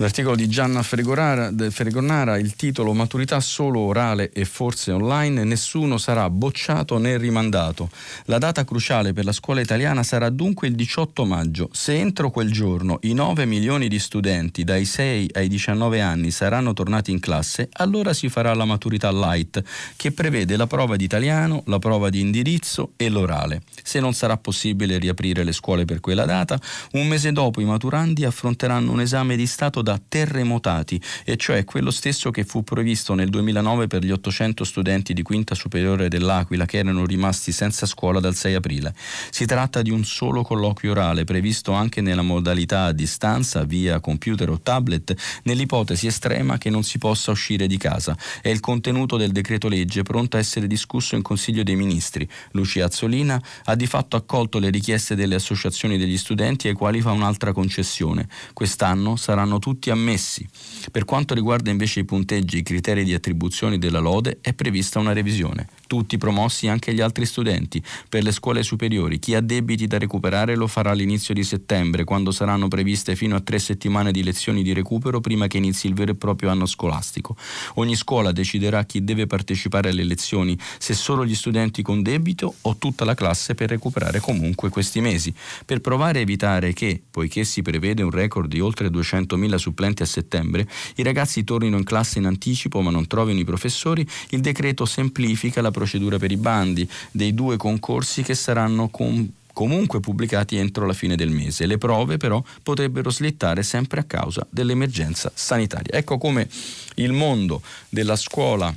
Speaker 2: L'articolo di Gianna Fregonara, il titolo Maturità solo orale e forse online, nessuno sarà bocciato né rimandato. La data cruciale per la scuola italiana sarà dunque il 18 maggio. Se entro quel giorno i 9 milioni di studenti dai 6 ai 19 anni saranno tornati in classe, allora si farà la maturità light, che prevede la prova di italiano, la prova di indirizzo e l'orale. Se non sarà possibile riaprire le scuole per quella data, un mese dopo i maturandi affronteranno un esame di Stato da da terremotati, e cioè quello stesso che fu previsto nel 2009 per gli 800 studenti di quinta superiore dell'Aquila che erano rimasti senza scuola dal 6 aprile. Si tratta di un solo colloquio orale previsto anche nella modalità a distanza via computer o tablet nell'ipotesi estrema che non si possa uscire di casa. È il contenuto del decreto legge pronto a essere discusso in Consiglio dei Ministri. Lucia Azzolina ha di fatto accolto le richieste delle associazioni degli studenti ai quali fa un'altra concessione. Quest'anno saranno tutti tutti ammessi. Per quanto riguarda invece i punteggi e i criteri di attribuzione della lode, è prevista una revisione. Tutti promossi anche gli altri studenti. Per le scuole superiori, chi ha debiti da recuperare lo farà all'inizio di settembre, quando saranno previste fino a tre settimane di lezioni di recupero prima che inizi il vero e proprio anno scolastico. Ogni scuola deciderà chi deve partecipare alle lezioni, se solo gli studenti con debito o tutta la classe per recuperare comunque questi mesi. Per provare a evitare che, poiché si prevede un record di oltre 200.000 supplenti a settembre, i ragazzi tornino in classe in anticipo ma non trovino i professori, il decreto semplifica la procedura per i bandi dei due concorsi che saranno con comunque pubblicati entro la fine del mese. Le prove però potrebbero slittare sempre a causa dell'emergenza sanitaria. Ecco come il mondo della scuola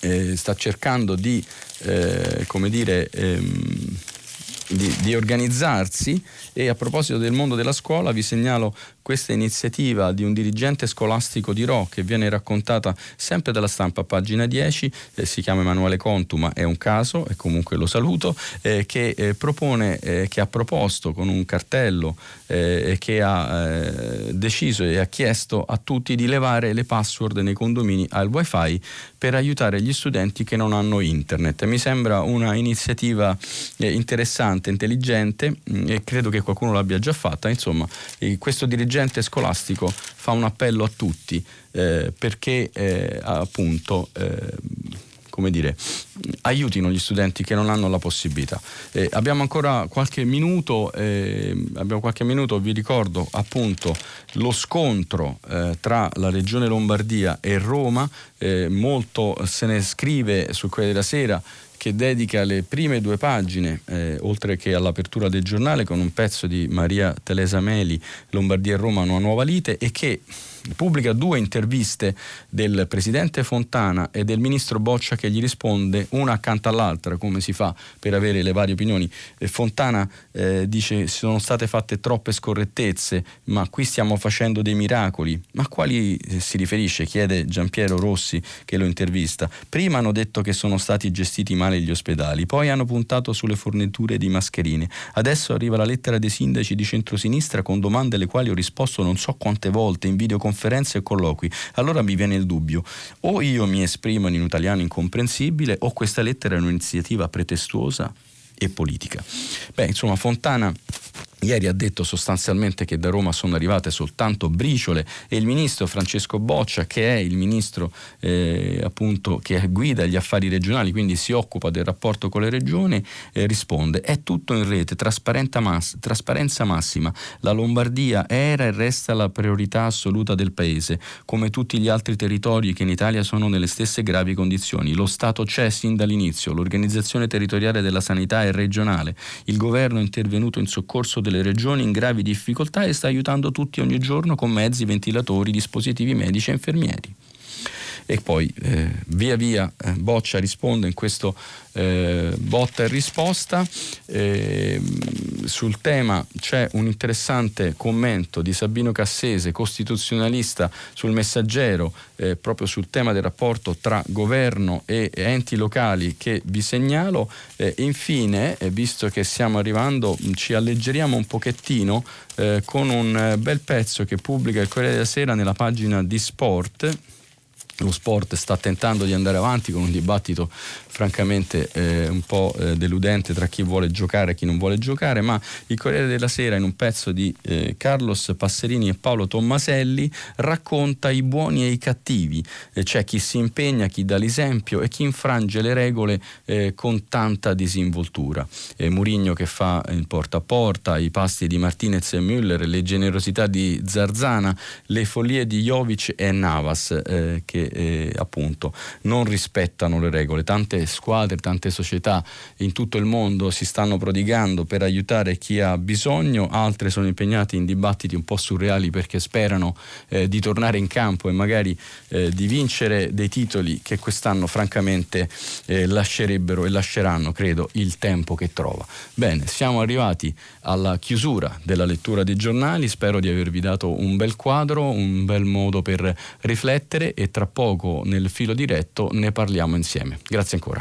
Speaker 2: eh, sta cercando di, eh, dire, ehm, di, di, organizzarsi e a proposito del mondo della scuola vi segnalo questa iniziativa di un dirigente scolastico di Ro che viene raccontata sempre dalla stampa pagina 10, eh, si chiama Emanuele Contu ma è un caso e comunque lo saluto, eh, che eh, propone, eh, che ha proposto con un cartello eh, che ha eh, deciso e ha chiesto a tutti di levare le password nei condomini al wifi per aiutare gli studenti che non hanno internet. Mi sembra una iniziativa interessante, intelligente mm, e credo che qualcuno l'abbia già fatta, insomma questo dirigente dirigente scolastico fa un appello a tutti eh, perché eh, appunto eh, come dire, aiutino gli studenti che non hanno la possibilità. Eh, abbiamo ancora qualche minuto, eh, abbiamo qualche minuto, vi ricordo appunto lo scontro eh, tra la Regione Lombardia e Roma, eh, molto se ne scrive su Corriere della Sera che dedica le prime due pagine, eh, oltre che all'apertura del giornale, con un pezzo di Maria Teresa Meli, Lombardia e Roma, una nuova lite, e che pubblica due interviste del presidente Fontana e del ministro Boccia che gli risponde una accanto all'altra, come si fa per avere le varie opinioni. Fontana eh, dice sono state fatte troppe scorrettezze, ma qui stiamo facendo dei miracoli. Ma a quali eh, si riferisce? chiede Giampiero Rossi che lo intervista. Prima hanno detto che sono stati gestiti male gli ospedali, poi hanno puntato sulle forniture di mascherine. Adesso arriva la lettera dei sindaci di centrosinistra con domande alle quali ho risposto non so quante volte in videoconferenza conferenze e colloqui. Allora mi viene il dubbio, o io mi esprimo in un italiano incomprensibile o questa lettera è un'iniziativa pretestuosa e politica. Beh, insomma, Fontana Ieri ha detto sostanzialmente che da Roma sono arrivate soltanto briciole e il ministro Francesco Boccia, che è il ministro eh, appunto che guida gli affari regionali, quindi si occupa del rapporto con le regioni, eh, risponde: è tutto in rete, mass- trasparenza massima. La Lombardia era e resta la priorità assoluta del paese, come tutti gli altri territori che in Italia sono nelle stesse gravi condizioni. Lo Stato c'è sin dall'inizio, l'organizzazione territoriale della sanità è regionale, il governo è intervenuto in soccorso del le regioni in gravi difficoltà e sta aiutando tutti ogni giorno con mezzi, ventilatori, dispositivi medici e infermieri e poi eh, via via eh, Boccia risponde in questo eh, botta e risposta. Eh, sul tema c'è un interessante commento di Sabino Cassese, costituzionalista sul messaggero, eh, proprio sul tema del rapporto tra governo e enti locali che vi segnalo. Eh, infine, visto che stiamo arrivando, ci alleggeriamo un pochettino con un bel pezzo che pubblica il Corriere della Sera nella pagina di sport lo sport sta tentando di andare avanti con un dibattito francamente eh, un po' eh, deludente tra chi vuole giocare e chi non vuole giocare, ma il Corriere della Sera in un pezzo di eh, Carlos Passerini e Paolo Tommaselli racconta i buoni e i cattivi, eh, c'è chi si impegna, chi dà l'esempio e chi infrange le regole eh, con tanta disinvoltura. Eh, Murigno che fa il porta a porta, i pasti di Martinez e Müller, le generosità di Zarzana, le follie di Jovic e Navas che appunto non rispettano le regole. Tante squadre, tante società in tutto il mondo si stanno prodigando per aiutare chi ha bisogno, altre sono impegnate in dibattiti un po' surreali perché sperano eh, di tornare in campo e magari eh, di vincere dei titoli che quest'anno francamente eh, lascerebbero e lasceranno, credo, il tempo che trova. Bene, siamo arrivati alla chiusura della lettura dei giornali, spero di avervi dato un bel quadro, un bel modo per riflettere e tra poco nel filo diretto ne parliamo insieme. Grazie ancora.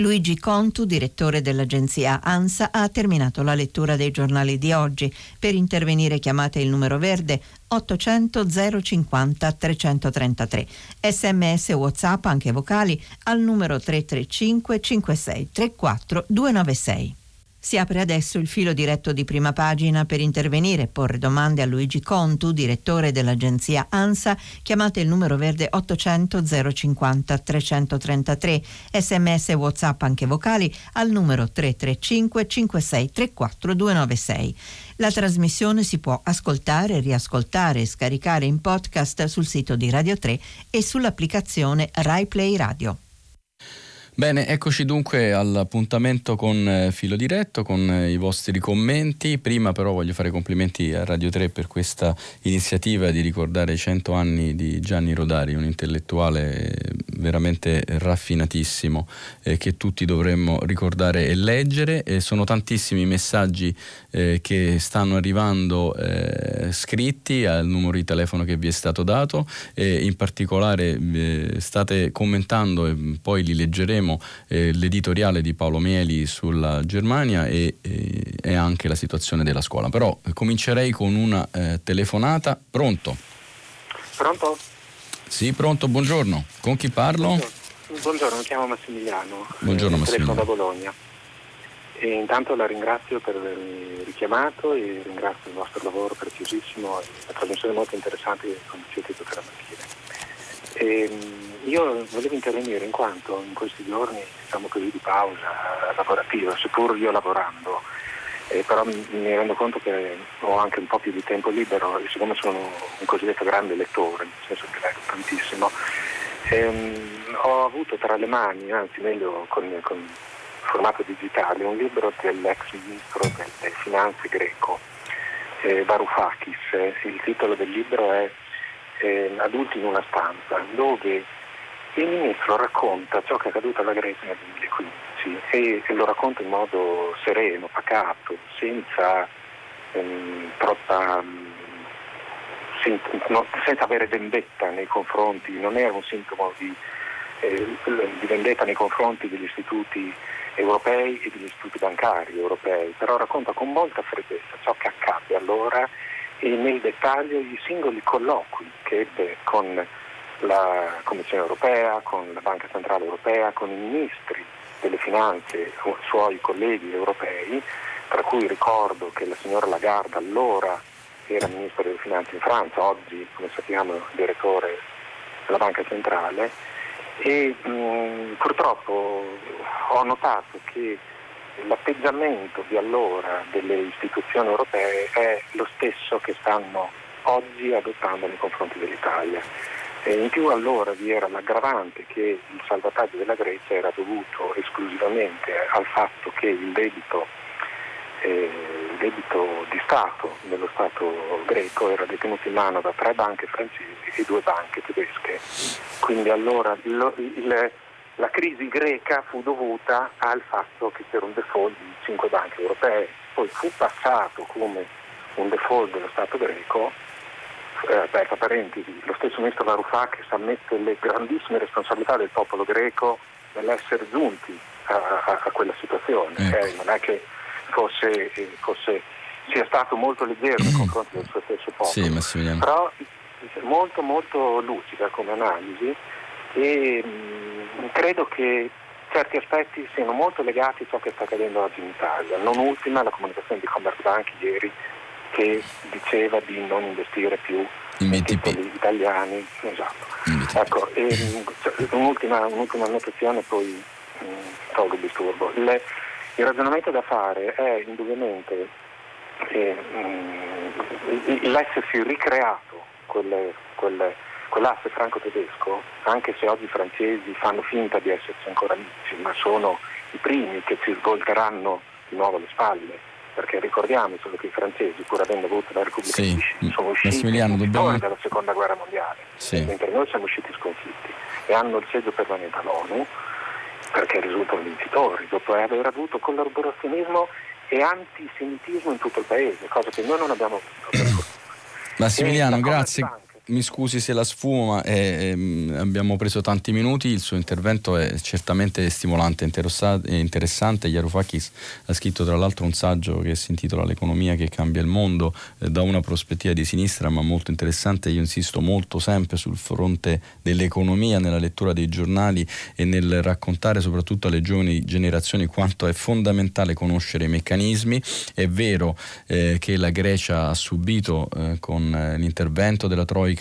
Speaker 1: Luigi Contu, direttore dell'agenzia ANSA, ha terminato la lettura dei giornali di oggi. Per intervenire chiamate il numero verde 800 050 333. Sms WhatsApp anche vocali al numero 335 56 34 296. Si apre adesso il filo diretto di prima pagina per intervenire e porre domande a Luigi Contu, direttore dell'agenzia ANSA. Chiamate il numero verde 800 050 333, sms e whatsapp anche vocali al numero 335 56 34 296. La trasmissione si può ascoltare, riascoltare e scaricare in podcast sul sito di Radio 3 e sull'applicazione RaiPlay Radio.
Speaker 2: Bene, eccoci dunque all'appuntamento con eh, Filo Diretto, con eh, i vostri commenti. Prima però voglio fare complimenti a Radio 3 per questa iniziativa di ricordare i 100 anni di Gianni Rodari, un intellettuale veramente raffinatissimo eh, che tutti dovremmo ricordare e leggere. E sono tantissimi i messaggi eh, che stanno arrivando eh, scritti al numero di telefono che vi è stato dato e in particolare eh, state commentando e poi li leggeremo eh, l'editoriale di Paolo Mieli sulla Germania e, e, e, anche la situazione della scuola. Però eh, comincerei con una eh, telefonata. Pronto?
Speaker 3: Pronto?
Speaker 2: Sì, pronto, buongiorno. Con chi parlo?
Speaker 3: Buongiorno, buongiorno mi chiamo Massimiliano.
Speaker 2: Buongiorno Massimiliano.
Speaker 3: Telefono da Bologna. E intanto la ringrazio per avermi richiamato e ringrazio il vostro lavoro preziosissimo e la trasmissione molto interessante che conducete tutta la mattina. E, ehm, io volevo intervenire in quanto in questi giorni, diciamo così, di pausa lavorativa, seppur io lavorando, eh, però mi, mi, rendo conto che ho anche un po' più di tempo libero e siccome sono un cosiddetto grande lettore, nel senso che leggo tantissimo, ehm, ho avuto tra le mani, anzi meglio con, con formato digitale, un libro dell'ex ministro delle finanze greco, eh, Varoufakis. Il titolo del libro è eh, Adulti in una stanza, dove il ministro racconta ciò che è accaduto alla Grecia nel 2015 e, e lo racconta in modo sereno, pacato, senza ehm, troppa sen, no, senza avere vendetta nei confronti, non era un sintomo di, eh, di vendetta nei confronti degli istituti europei e degli istituti bancari europei, però racconta con molta freddezza ciò che accade allora e nel dettaglio i singoli colloqui che ebbe con la Commissione europea, con la Banca Centrale Europea, con i ministri delle finanze, suoi colleghi europei, tra cui ricordo che la signora Lagarde allora era ministro delle finanze in Francia, oggi come sappiamo direttore della Banca Centrale e mh, purtroppo ho notato che l'atteggiamento di allora delle istituzioni europee è lo stesso che stanno oggi adottando nei confronti dell'Italia. E in più allora vi era l'aggravante che il salvataggio della Grecia era dovuto esclusivamente al fatto che il debito, eh, il debito di Stato nello Stato greco era detenuto in mano da tre banche francesi e due banche tedesche. Quindi allora lo, il, la crisi greca fu dovuta al fatto che c'era un default di cinque banche europee, poi fu passato come un default dello Stato greco eh, aperta parentesi, lo stesso ministro Varoufakis ammette le grandissime responsabilità del popolo greco nell'essere giunti a, a, a quella situazione. Ecco. Eh, non è che fosse, eh, fosse, sia stato molto leggero nei confronti del suo stesso popolo,
Speaker 2: sì,
Speaker 3: però molto molto lucida come analisi e mh, mm, credo che certi aspetti siano molto legati a ciò che sta accadendo oggi in Italia. Non ultima la comunicazione di Commerzbank ieri che diceva di non investire più in titoli italiani. Esatto. Ecco, e, mm, cioè, un'ultima, un'ultima, notazione poi mh, mm, tolgo il disturbo. Le, il ragionamento da fare è indubbiamente eh, mh, l'essersi ricreato quelle, quelle, quell'asse franco-tedesco, anche se oggi i francesi fanno finta di esserci ancora amici, ma sono i primi che ci svolteranno di nuovo le spalle perché ricordiamo solo che i francesi, pur avendo avuto la Repubblica
Speaker 2: sì.
Speaker 3: di sono usciti
Speaker 2: dobbiamo...
Speaker 3: dalla seconda guerra mondiale,
Speaker 2: sì.
Speaker 3: mentre noi siamo usciti sconfitti e hanno il seggio permanente all'ONU perché risultano vincitori, dopo aver avuto collaborazionismo e antisemitismo in tutto il paese, cosa che noi non abbiamo avuto.
Speaker 2: Massimiliano, grazie. Mi scusi se la sfumo, ma è, è, abbiamo preso tanti minuti, il suo intervento è certamente stimolante e interessante. Yarufakis ha scritto tra l'altro un saggio che si intitola L'economia che cambia il mondo eh, da una prospettiva di sinistra, ma molto interessante. Io insisto molto sempre sul fronte dell'economia, nella lettura dei giornali e nel raccontare soprattutto alle giovani generazioni quanto è fondamentale conoscere i meccanismi. È vero eh, che la Grecia ha subito eh, con eh, l'intervento della Troica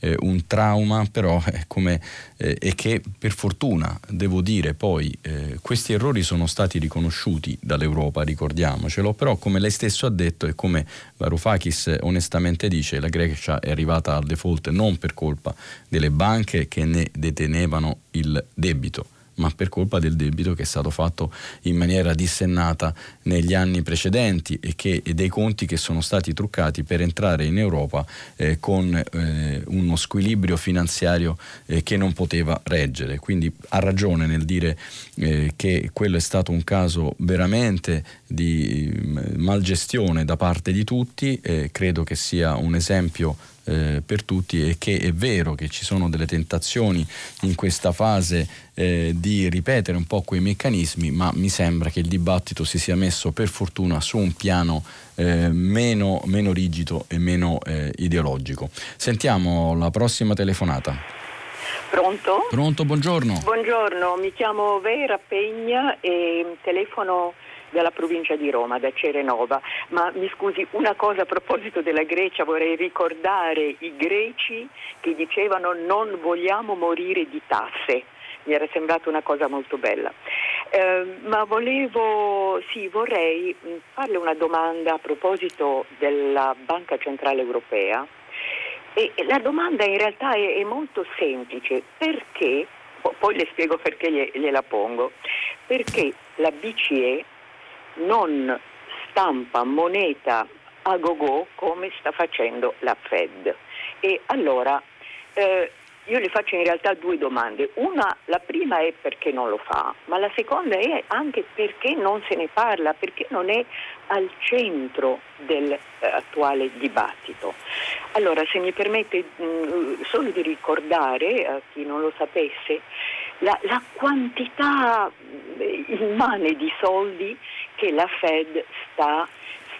Speaker 2: eh, un trauma, però è come, eh, e che per fortuna, devo dire poi, eh, questi errori sono stati riconosciuti dall'Europa, ricordiamocelo, però come lei stesso ha detto e come Varoufakis onestamente dice, la Grecia è arrivata al default non per colpa delle banche che ne detenevano il debito ma per colpa del debito che è stato fatto in maniera dissennata negli anni precedenti e, che, e dei conti che sono stati truccati per entrare in Europa eh, con eh, uno squilibrio finanziario eh, che non poteva reggere. Quindi ha ragione nel dire eh, che quello è stato un caso veramente di mm, malgestione da parte di tutti, credo che sia un esempio eh, per tutti e che è vero che ci sono delle tentazioni in questa fase eh, di ripetere un po' quei meccanismi, ma mi sembra che il dibattito si sia messo per fortuna su un piano eh, meno, meno, rigido e meno eh, ideologico. Sentiamo la prossima telefonata.
Speaker 4: Pronto?
Speaker 2: Pronto, buongiorno.
Speaker 4: Buongiorno, mi chiamo Vera Pegna e telefono dalla provincia di Roma, da Cerenova. Ma mi scusi, una cosa a proposito della Grecia, vorrei ricordare i greci che dicevano non vogliamo morire di tasse. Mi era sembrata una cosa molto bella. Eh, ma volevo, sì, vorrei mm, farle una domanda a proposito della Banca Centrale Europea. E la domanda in realtà è, è molto semplice, perché, poi le spiego perché gliela pongo, perché la BCE non stampa moneta a go-go come sta facendo la Fed. E allora eh, io le faccio in realtà due domande. Una, la prima è perché non lo fa, ma la seconda è anche perché non se ne parla, perché non è al centro dell'attuale eh, dibattito. Allora, se mi permette mh, mm, solo di ricordare a chi non lo sapesse, la, la quantità eh, immane di soldi che la Fed sta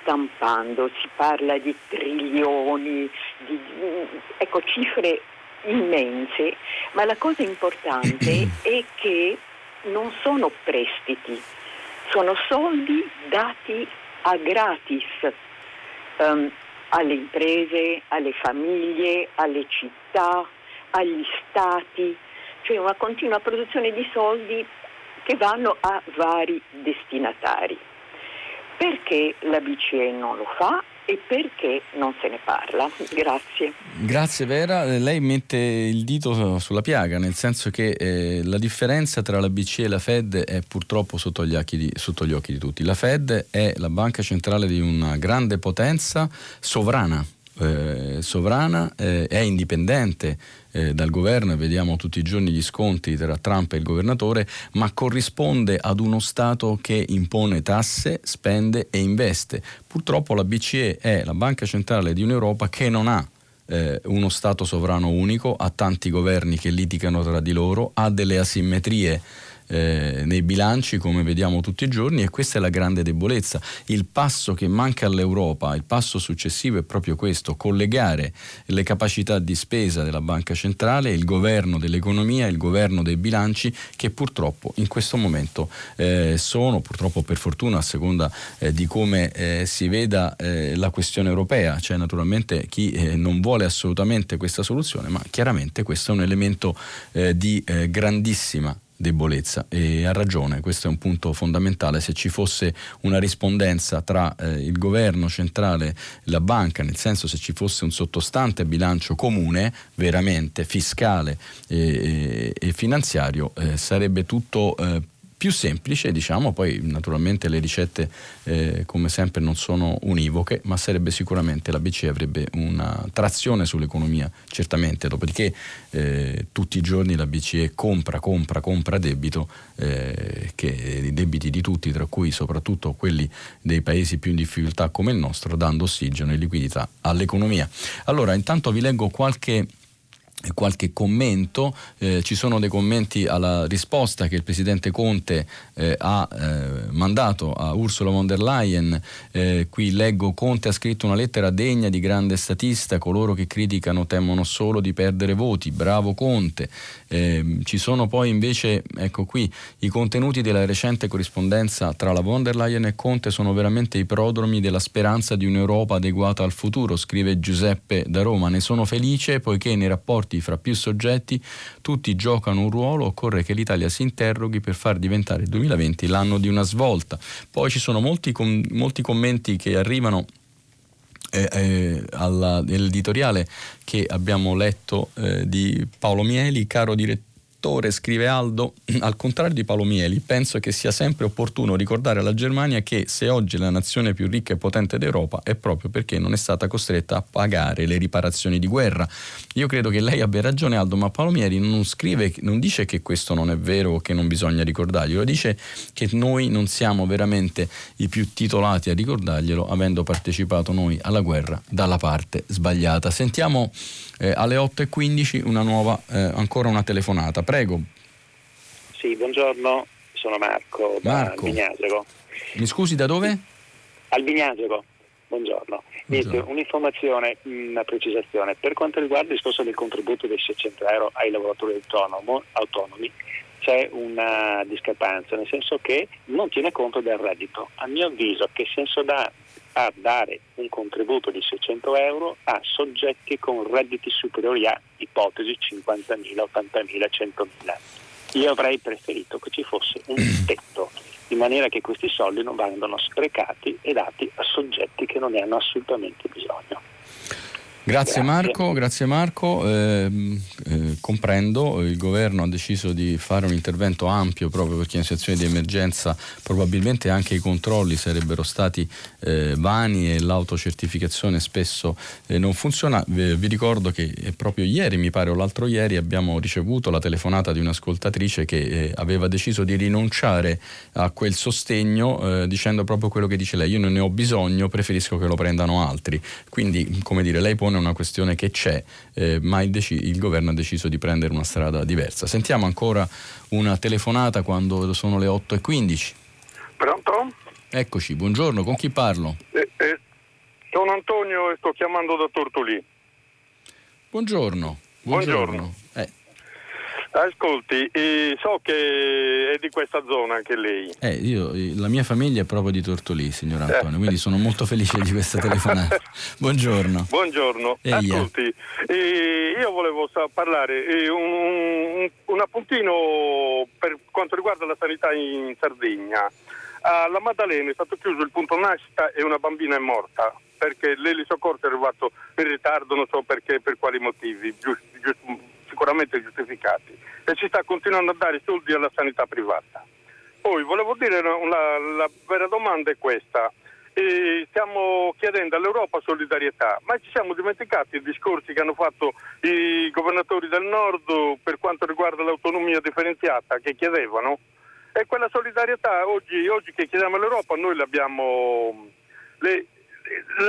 Speaker 4: stampando, si parla di trilioni, di, ecco, cifre immense, ma la cosa importante [clears throat] è che non sono prestiti, sono soldi dati a gratis um, alle imprese, alle famiglie, alle città, agli stati, cioè una continua produzione di soldi che vanno a vari destinatari. Perché la BCE non lo fa e perché non se ne parla? Grazie.
Speaker 2: Grazie Vera, lei mette il dito sulla piaga, nel senso che eh, la differenza tra la BCE e la Fed è purtroppo sotto gli, di, sotto gli occhi di tutti. La Fed è la banca centrale di una grande potenza sovrana eh, sovrana, eh, è indipendente eh, dal governo e vediamo tutti i giorni gli sconti tra Trump e il governatore, ma corrisponde ad uno Stato che impone tasse, spende e investe. Purtroppo la BCE è la banca centrale di un'Europa che non ha eh, uno Stato sovrano unico, ha tanti governi che litigano tra di loro, ha delle asimmetrie eh, nei bilanci come vediamo tutti i giorni e questa è la grande debolezza. Il passo che manca all'Europa, il passo successivo è proprio questo, collegare le capacità di spesa della banca centrale, il governo dell'economia, il governo dei bilanci che purtroppo in questo momento eh, sono, purtroppo per fortuna a seconda eh, di come eh, si veda eh, la questione europea, c'è naturalmente chi eh, non vuole assolutamente questa soluzione, ma chiaramente questo è un elemento di grandissima debolezza. E ha ragione, questo è un punto fondamentale, se ci fosse una rispondenza tra eh, il governo centrale e la banca, nel senso se ci fosse un sottostante bilancio comune, veramente fiscale e, e, e finanziario, eh, sarebbe tutto eh, più semplice, diciamo, poi naturalmente le ricette eh, come sempre non sono univoche, ma sarebbe sicuramente la BCE avrebbe una trazione sull'economia, certamente, dopodiché eh, tutti i giorni la BCE compra, compra, compra debito, eh, che, i debiti di tutti, tra cui soprattutto quelli dei paesi più in difficoltà come il nostro, dando ossigeno e liquidità all'economia. Allora, intanto vi leggo qualche qualche commento, eh, ci sono dei commenti alla risposta che il Presidente Conte eh, ha eh, mandato a Ursula von der Leyen, eh, qui leggo Conte ha scritto una lettera degna di grande statista, coloro che criticano temono solo di perdere voti, bravo Conte, ehm, ci sono poi invece, ecco qui, i contenuti della recente corrispondenza tra la von der Leyen e Conte sono veramente i prodromi della speranza di un'Europa adeguata al futuro, scrive Giuseppe da Roma, ne sono felice poiché nei rapporti fra più soggetti, tutti giocano un ruolo, occorre che l'Italia si interroghi per far diventare il 2020 l'anno di una svolta. Poi ci sono molti, com- molti commenti che arrivano eh, eh, all'editoriale che abbiamo letto eh, di Paolo Mieli, caro direttore lettore, scrive Aldo, [clears throat] al contrario di Palomieli, penso che sia sempre opportuno ricordare alla Germania che se oggi è la nazione più ricca e potente d'Europa è proprio perché non è stata costretta a pagare le riparazioni di guerra. Io credo che lei abbia ragione Aldo, ma Palomieri non scrive, non dice che questo non è vero o che non bisogna ricordarglielo, dice che noi non siamo veramente i più titolati a ricordarglielo avendo partecipato noi alla guerra dalla parte sbagliata. Sentiamo eh, alle 8.15 una nuova, eh, ancora una telefonata. Prego.
Speaker 5: Sì, buongiorno, sono Marco,
Speaker 2: Marco.
Speaker 5: da Albignasero.
Speaker 2: Mi scusi, da dove?
Speaker 5: Albignasero, buongiorno. Niente, un'informazione, una precisazione. Per quanto riguarda il discorso del contributo dei 600 euro ai lavoratori autonomo, autonomi, c'è una discrepanza, nel senso che non tiene conto del reddito. A mio avviso, che senso dà a dare un contributo di 600 euro a soggetti con redditi superiori a ipotesi 50.000, 80.000, 100.000. Io avrei preferito che ci fosse un tetto, in maniera che questi soldi non vengano sprecati e dati a soggetti che non ne hanno assolutamente bisogno.
Speaker 2: Grazie, Marco, grazie Marco. Eh, eh, comprendo, il governo ha deciso di fare un intervento ampio proprio perché in situazioni di emergenza probabilmente anche i controlli sarebbero stati eh, vani e l'autocertificazione spesso eh, non funziona. Vi, vi, ricordo che proprio ieri, mi pare, o l'altro ieri abbiamo ricevuto la telefonata di un'ascoltatrice che eh, aveva deciso di rinunciare a quel sostegno eh, dicendo proprio quello che dice lei, io non ne ho bisogno, preferisco che lo prendano altri. Quindi, come dire, lei pone una questione che c'è, eh, ma il, dec- il, governo ha deciso di prendere una strada diversa. Sentiamo ancora una telefonata quando sono le 8.15.
Speaker 6: Pronto?
Speaker 2: Eccoci, buongiorno, con chi parlo?
Speaker 6: Eh, eh, sono Antonio e sto chiamando da Tortolì.
Speaker 2: Buongiorno. Buongiorno. buongiorno.
Speaker 6: Ascolti, eh, so che è di questa zona anche lei.
Speaker 2: Eh, io, la mia famiglia è proprio di Tortolì, signor Antonio, eh. quindi sono molto felice di questa telefonata. [laughs] Buongiorno.
Speaker 6: Buongiorno.
Speaker 2: Eia.
Speaker 6: Ascolti, eh, io volevo parlare eh, un, un, un, appuntino per quanto riguarda la sanità in Sardegna. Alla Maddalena è stato chiuso il punto nascita e una bambina è morta perché l'elisoccorso è arrivato in ritardo, non so perché, per quali motivi, giusto, giusto sicuramente giustificati e ci sta continuando a dare soldi alla sanità privata. Poi volevo dire la, la vera domanda è questa. E stiamo chiedendo all'Europa solidarietà, ma ci siamo dimenticati i discorsi che hanno fatto i governatori del nord per quanto riguarda l'autonomia differenziata che chiedevano? E quella solidarietà oggi, oggi che chiediamo all'Europa noi l'abbiamo, le,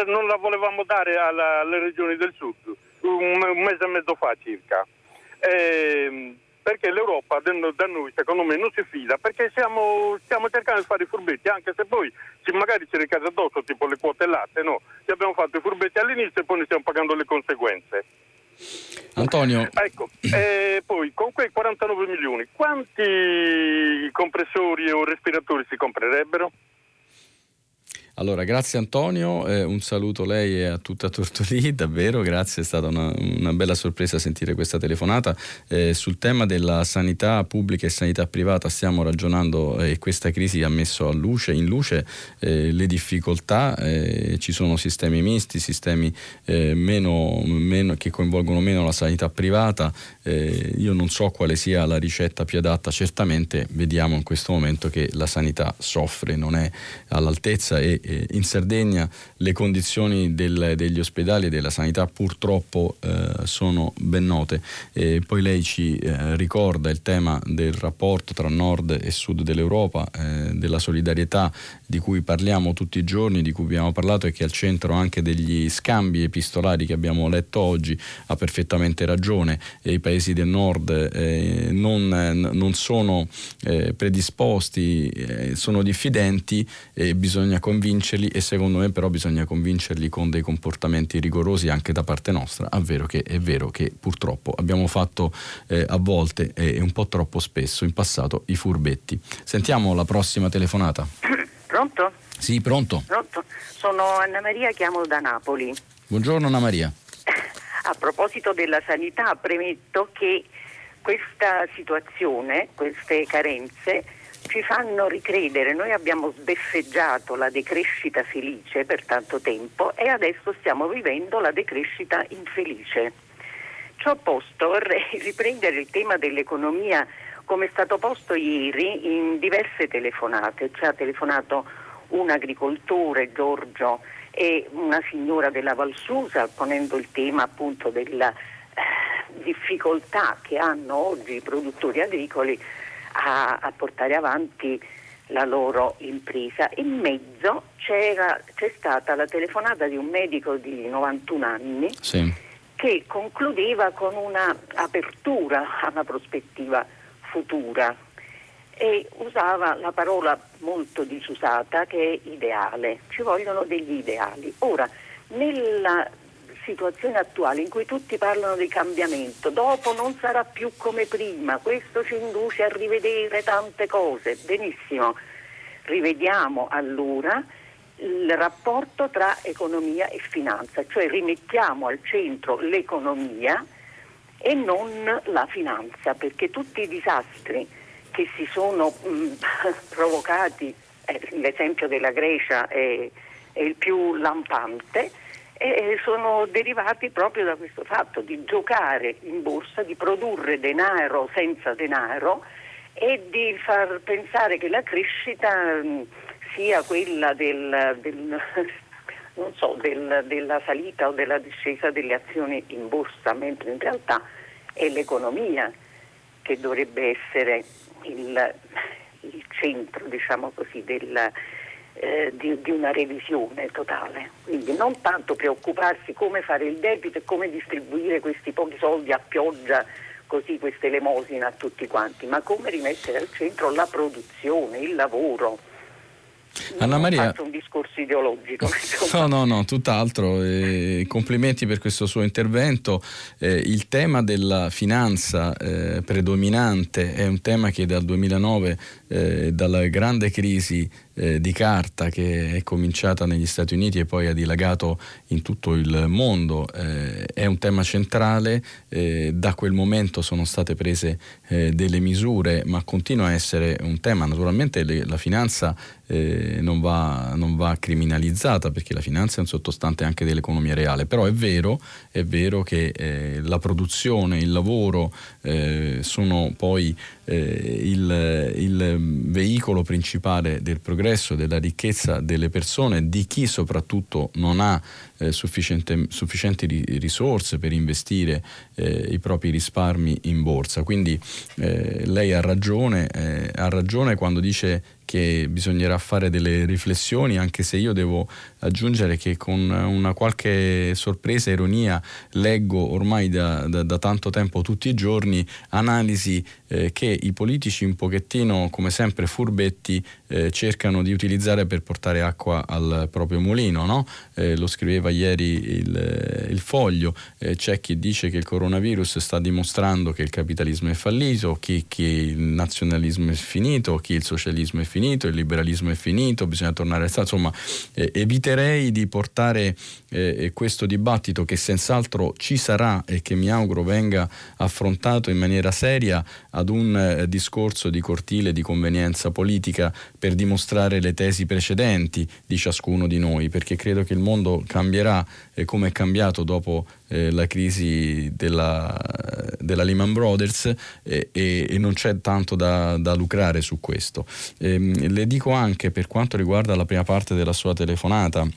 Speaker 6: non la volevamo dare alla, alle regioni del sud un, un mese e mezzo fa circa eh, perché l'Europa da noi secondo me non si fida perché stiamo, stiamo cercando di fare i furbetti anche se poi magari ci ricade addosso tipo le quote latte no? ci abbiamo fatto i furbetti all'inizio e poi ne stiamo pagando le conseguenze
Speaker 2: Antonio
Speaker 6: ecco eh, poi con quei 49 milioni quanti compressori o respiratori si comprerebbero?
Speaker 2: Allora, grazie Antonio, eh, un saluto a lei e a tutta Tortolì, [laughs] davvero, grazie, è stata una, una bella sorpresa sentire questa telefonata. Eh, sul tema della sanità pubblica e sanità privata stiamo ragionando e questa crisi ha messo luce, in luce eh, le difficoltà, eh, ci sono sistemi misti, sistemi eh, meno, meno, che coinvolgono meno la sanità privata, eh, io non so quale sia la ricetta più adatta, certamente vediamo in questo momento che la sanità soffre, non è all'altezza e eh, in Sardegna le condizioni del, degli ospedali e della sanità purtroppo eh, sono ben note. E poi lei ci eh, ricorda il tema del rapporto tra nord e sud dell'Europa, eh, della solidarietà di cui parliamo tutti i giorni, di cui abbiamo parlato e che è al centro anche degli scambi epistolari che abbiamo letto oggi, ha perfettamente ragione. E I paesi del nord eh, non, non, sono predisposti, sono diffidenti e bisogna convincerli e secondo me però bisogna convincerli con dei comportamenti rigorosi anche da parte nostra. È vero che, è vero che purtroppo abbiamo fatto eh, a volte e un po' troppo spesso in passato i furbetti. Sentiamo la prossima telefonata. [coughs]
Speaker 7: Pronto?
Speaker 2: Sì, pronto.
Speaker 7: Pronto. Sono Anna Maria, chiamo da Napoli.
Speaker 2: Buongiorno Anna Maria. [laughs]
Speaker 7: A proposito della sanità, premetto che questa situazione, queste carenze, ci fanno ricredere. Noi abbiamo sbeffeggiato la decrescita felice per tanto tempo e adesso stiamo vivendo la decrescita infelice. Ciò posto vorrei [laughs] riprendere il tema dell'economia come è stato posto ieri in diverse telefonate. Ci ha telefonato un agricoltore, Giorgio, e una signora della Valsusa ponendo il tema appunto della eh, difficoltà che hanno oggi i produttori agricoli a, a, portare avanti la loro impresa. In mezzo c'è stata la telefonata di un medico di 91 anni sì. che concludeva con un'apertura a una prospettiva futura e usava la parola molto disusata che è ideale, ci vogliono degli ideali. Ora, nella situazione attuale in cui tutti parlano di cambiamento, dopo non sarà più come prima, questo ci induce a rivedere tante cose, benissimo, rivediamo allora il rapporto tra economia e finanza, cioè rimettiamo al centro l'economia e non la finanza, perché tutti i disastri che si sono mh, mm, [laughs] provocati, eh, l'esempio della Grecia è, è il più lampante, e sono derivati proprio da questo fatto di giocare in borsa, di produrre denaro senza denaro e di far pensare che la crescita mm, sia quella del, del, [laughs] so, del, della salita o della discesa delle azioni in borsa, mentre in realtà è l'economia che dovrebbe essere il, il centro diciamo così, del, eh, di, di, una revisione totale. Quindi non tanto preoccuparsi come fare il debito e come distribuire questi pochi soldi a pioggia, così queste elemosine a tutti quanti, ma come rimettere al centro la produzione, il lavoro
Speaker 2: Anna Maria...
Speaker 7: fatto un discorso ideologico. [laughs]
Speaker 2: No, no, no, tutt'altro. Eh, complimenti per questo suo intervento. Eh, il tema della finanza eh, predominante è un tema che dal 2009, eh, dalla grande crisi eh, di carta che è cominciata negli Stati Uniti e poi ha dilagato in tutto il mondo, eh, è un tema centrale. da quel momento sono state prese delle misure, ma continua a essere un tema. Naturalmente le, la finanza eh, non, va, non, va, criminalizzata perché la finanza è un sottostante anche dell'economia reale, però è vero, è vero che eh, la produzione, il lavoro eh, sono poi eh, il, il, veicolo principale del progresso, della ricchezza delle persone, di chi soprattutto non ha eh, sufficienti risorse per investire eh, i propri risparmi in borsa. Quindi eh, lei ha ragione, eh, ha ragione quando dice che bisognerà fare delle riflessioni, anche se io devo aggiungere che con una qualche sorpresa ironia leggo ormai da, da, da tanto tempo tutti i giorni analisi eh, che i politici un pochettino come sempre furbetti eh, cercano di utilizzare per portare acqua al proprio mulino. No? Eh, lo scriveva ieri il, il foglio, eh, c'è chi dice che il coronavirus sta dimostrando che il capitalismo è fallito, chi, chi il nazionalismo è finito, chi il socialismo è finito, il liberalismo è finito, bisogna tornare al Stato, insomma eh, eviterei di portare eh, questo dibattito che senz'altro ci sarà e che mi auguro venga affrontato in maniera seria ad un eh, discorso di cortile di convenienza politica per dimostrare le tesi precedenti di ciascuno di noi, perché credo che il mondo cambierà eh, come è cambiato dopo eh, la crisi della, della Lehman Brothers e, e, non c'è tanto da, da lucrare su questo. Ehm, le dico anche per quanto riguarda la prima parte della sua telefonata,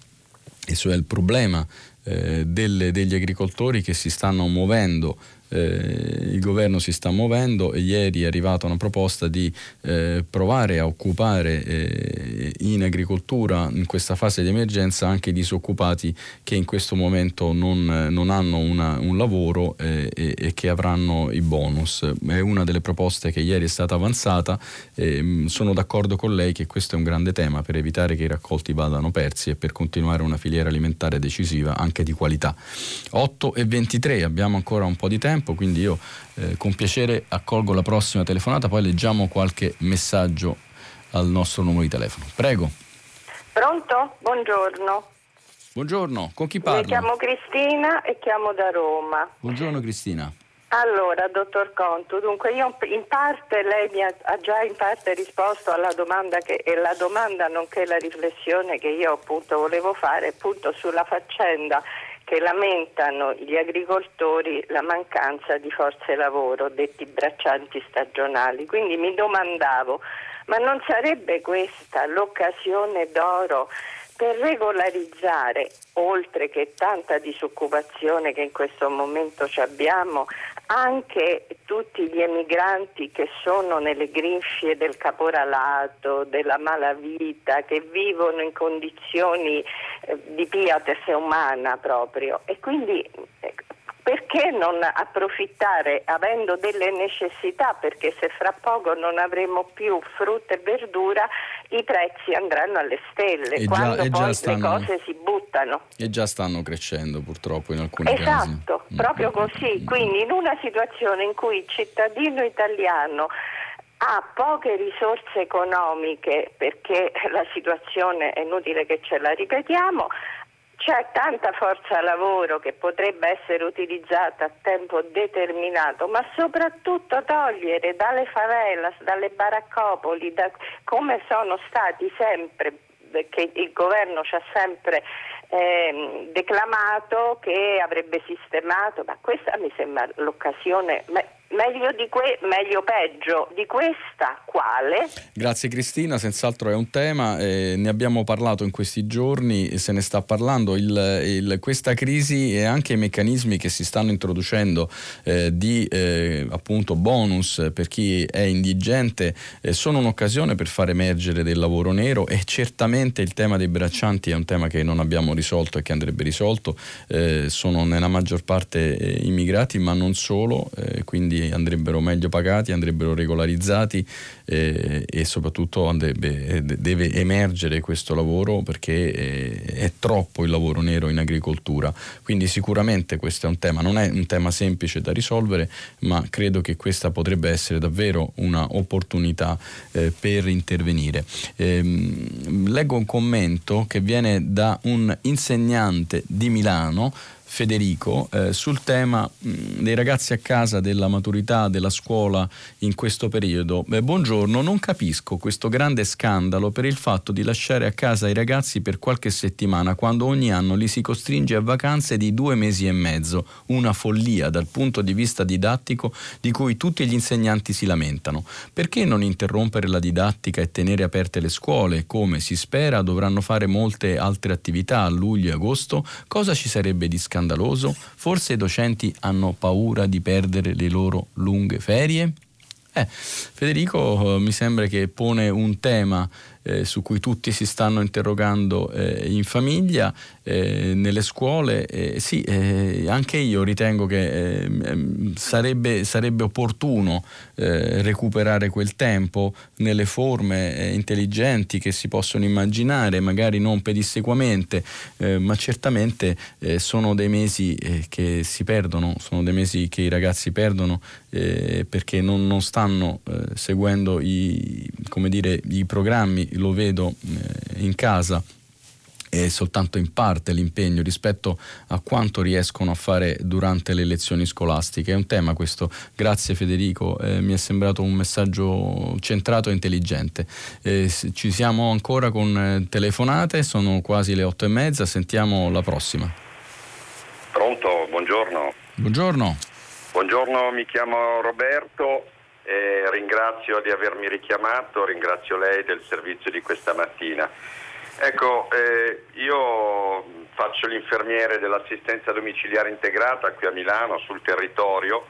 Speaker 2: e cioè il problema eh, delle, degli agricoltori che si stanno muovendo eh, il governo si sta muovendo e ieri è arrivata una proposta di eh, provare a occupare eh, in agricoltura in questa fase di emergenza anche i disoccupati che in questo momento non, non hanno una, un lavoro eh, e, e, che avranno i bonus. È una delle proposte che ieri è stata avanzata e sono d'accordo con lei che questo è un grande tema per evitare che i raccolti vadano persi e per continuare una filiera alimentare decisiva anche di qualità. 8 e 23, abbiamo ancora un po' di tempo tempo, quindi io eh, con piacere accolgo la prossima telefonata, poi leggiamo qualche messaggio al nostro numero di telefono. Prego.
Speaker 8: Pronto? Buongiorno.
Speaker 2: Buongiorno, con chi parlo?
Speaker 8: Mi chiamo Cristina e chiamo da Roma.
Speaker 2: Buongiorno Cristina.
Speaker 8: Allora, dottor Conto, dunque io in parte lei mi ha, ha, già in parte risposto alla domanda che è la domanda nonché la riflessione che io appunto volevo fare appunto sulla faccenda che lamentano gli agricoltori la mancanza di forze lavoro, detti braccianti stagionali. Quindi mi domandavo, ma non sarebbe questa l'occasione d'oro per regolarizzare, oltre che tanta disoccupazione che in questo momento abbiamo, anche tutti gli emigranti che sono nelle grinfie del caporalato, della malavita, che vivono in condizioni eh, di piatese umana proprio. E quindi eh, perché non approfittare avendo delle necessità? Perché se fra poco non avremo più frutta e verdura, i prezzi andranno alle stelle e quando già, poi stanno, le cose si buttano.
Speaker 2: E già stanno crescendo purtroppo in alcuni
Speaker 8: esatto, casi. Esatto, mm. proprio così. Quindi in una situazione in cui il cittadino italiano ha poche risorse economiche perché la situazione è inutile che ce la ripetiamo, c'è tanta forza lavoro che potrebbe essere utilizzata a tempo determinato, ma soprattutto togliere dalle favelas, dalle baraccopoli, da, come sono stati sempre, che il governo ci ha sempre eh, declamato che avrebbe sistemato, ma questa mi sembra l'occasione meglio di que- meglio peggio. Di questa quale?
Speaker 2: Grazie Cristina, senz'altro è un tema, eh, ne abbiamo parlato in questi giorni, se ne sta parlando, il, il, questa crisi e anche i meccanismi che si stanno introducendo eh, di eh, appunto bonus per chi è indigente eh, sono un'occasione per far emergere del lavoro nero e certamente il tema dei braccianti è un tema che non abbiamo risolto e che andrebbe risolto, eh, sono nella maggior parte eh, immigrati ma non solo, quindi andrebbero meglio pagati, andrebbero regolarizzati eh, e soprattutto andrebbe, deve emergere questo lavoro perché è, è troppo il lavoro nero in agricoltura. Quindi sicuramente questo è un tema, non è un tema semplice da risolvere, ma credo che questa potrebbe essere davvero un'opportunità eh, per intervenire. Eh, leggo un commento che viene da un insegnante di Milano Federico eh, sul tema mh, dei ragazzi a casa, della maturità, della scuola in questo periodo. Beh, buongiorno, non capisco questo grande scandalo per il fatto di lasciare a casa i ragazzi per qualche settimana quando ogni anno li si costringe a vacanze di due mesi e mezzo. Una follia dal punto di vista didattico di cui tutti gli insegnanti si lamentano. Perché non interrompere la didattica e tenere aperte le scuole? Come si spera dovranno fare molte altre attività a luglio e agosto? Cosa ci sarebbe di scandalo? Scandaloso? Forse i docenti hanno paura di perdere le loro lunghe ferie? Eh, Federico eh, mi sembra che pone un tema eh, su cui tutti si stanno interrogando eh, in famiglia, eh, nelle scuole. Eh, sì, eh, anche io ritengo che ehm, sarebbe, sarebbe, opportuno recuperare quel tempo nelle forme intelligenti che si possono immaginare, magari non pedissequamente, ma certamente sono dei mesi che si perdono, sono dei mesi che i ragazzi perdono perché non, non stanno seguendo i, dire, i programmi, lo vedo in casa è soltanto in parte l'impegno rispetto a quanto riescono a fare durante le lezioni scolastiche. È un tema questo, grazie Federico, eh, mi è sembrato un messaggio centrato e intelligente. Eh, ci siamo ancora con eh, telefonate, sono quasi le otto e mezza, sentiamo la prossima.
Speaker 9: Pronto, buongiorno.
Speaker 2: Buongiorno.
Speaker 9: Buongiorno, mi chiamo Roberto. Eh, ringrazio di avermi richiamato, ringrazio lei del servizio di questa mattina. Ecco, eh, io faccio l'infermiere dell'assistenza domiciliare integrata qui a Milano sul territorio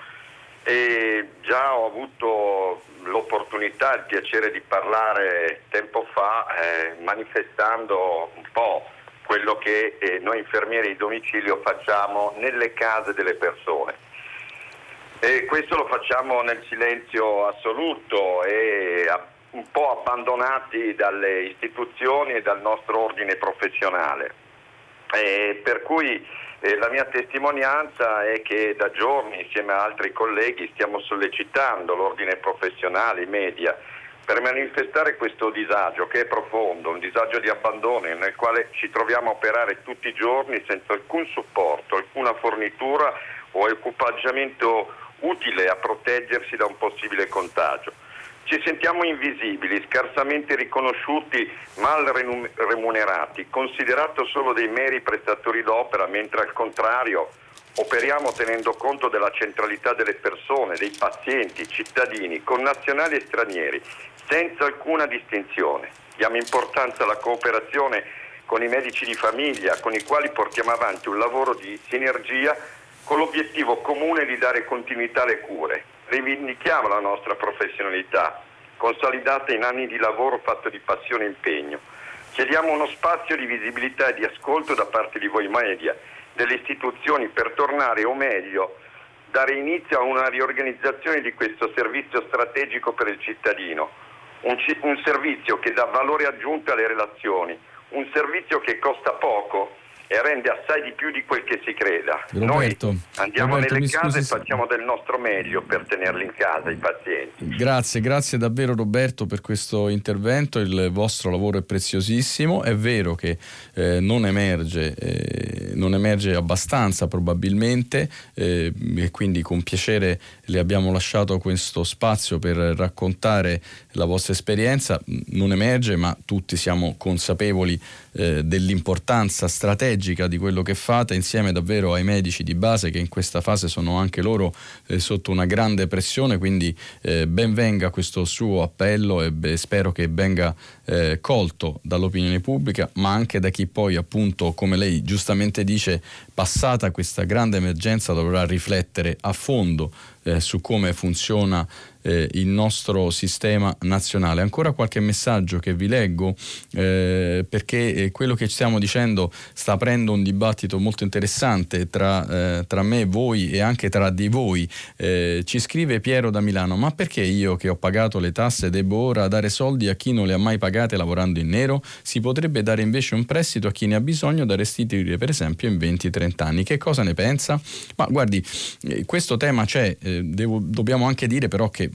Speaker 9: e già ho avuto l'opportunità, il piacere di parlare tempo fa eh, manifestando un po' quello che eh, noi infermieri di domicilio facciamo nelle case delle persone. E questo lo facciamo nel silenzio assoluto e un po' abbandonati dalle istituzioni e dal nostro ordine professionale. Eh, per cui eh, la mia testimonianza è che da giorni insieme a altri colleghi stiamo sollecitando l'ordine professionale, i media, per manifestare questo disagio che è profondo, un disagio di abbandono nel quale ci troviamo a operare tutti i giorni senza alcun supporto, alcuna fornitura o equipaggiamento utile a proteggersi da un possibile contagio. Ci sentiamo invisibili, scarsamente riconosciuti, mal remunerati, considerato solo dei meri prestatori d'opera, mentre al contrario operiamo tenendo conto della centralità delle persone, dei pazienti, cittadini, connazionali e stranieri, senza alcuna distinzione. Diamo importanza alla cooperazione con i medici di famiglia, con i quali portiamo avanti un lavoro di sinergia con l'obiettivo comune di dare continuità alle cure rivendichiamo la nostra professionalità, consolidata in anni di lavoro fatto di passione e impegno. Chiediamo uno spazio di visibilità e di ascolto da parte di voi media, delle istituzioni per tornare, o meglio, dare inizio a una riorganizzazione di questo servizio strategico per il cittadino, un, un servizio che dà valore aggiunto alle relazioni, un servizio che costa poco e rende assai di più di quel che si creda.
Speaker 2: Roberto,
Speaker 9: Noi andiamo
Speaker 2: Roberto,
Speaker 9: nelle case e facciamo del nostro meglio per tenerli in casa i pazienti.
Speaker 2: Grazie, grazie davvero Roberto per questo intervento, il vostro lavoro è preziosissimo, è vero che eh, non, emerge, eh, non, emerge, abbastanza probabilmente eh, e quindi con piacere le abbiamo lasciato questo spazio per raccontare la vostra esperienza, non emerge ma tutti siamo consapevoli eh, dell'importanza strategica di quello che fate insieme davvero ai medici di base che in questa fase sono anche loro eh, sotto una grande pressione, quindi eh, ben venga questo suo appello e beh, spero che venga eh, colto dall'opinione pubblica, ma anche da chi poi appunto, come lei giustamente dice, passata questa grande emergenza dovrà riflettere a fondo eh, su come funziona eh, il nostro sistema nazionale. Ancora qualche messaggio che vi leggo eh, perché eh, quello che stiamo dicendo sta aprendo un dibattito molto interessante tra, eh, tra me voi e anche tra di voi. Eh, ci scrive Piero da Milano, ma perché io che ho pagato le tasse devo ora dare soldi a chi non le ha mai pagate lavorando in nero? Si potrebbe dare invece un prestito a chi ne ha bisogno da restituire per esempio in 20-30 anni. Che cosa ne pensa? Ma guardi, eh, questo tema c'è, devo, dobbiamo anche dire però che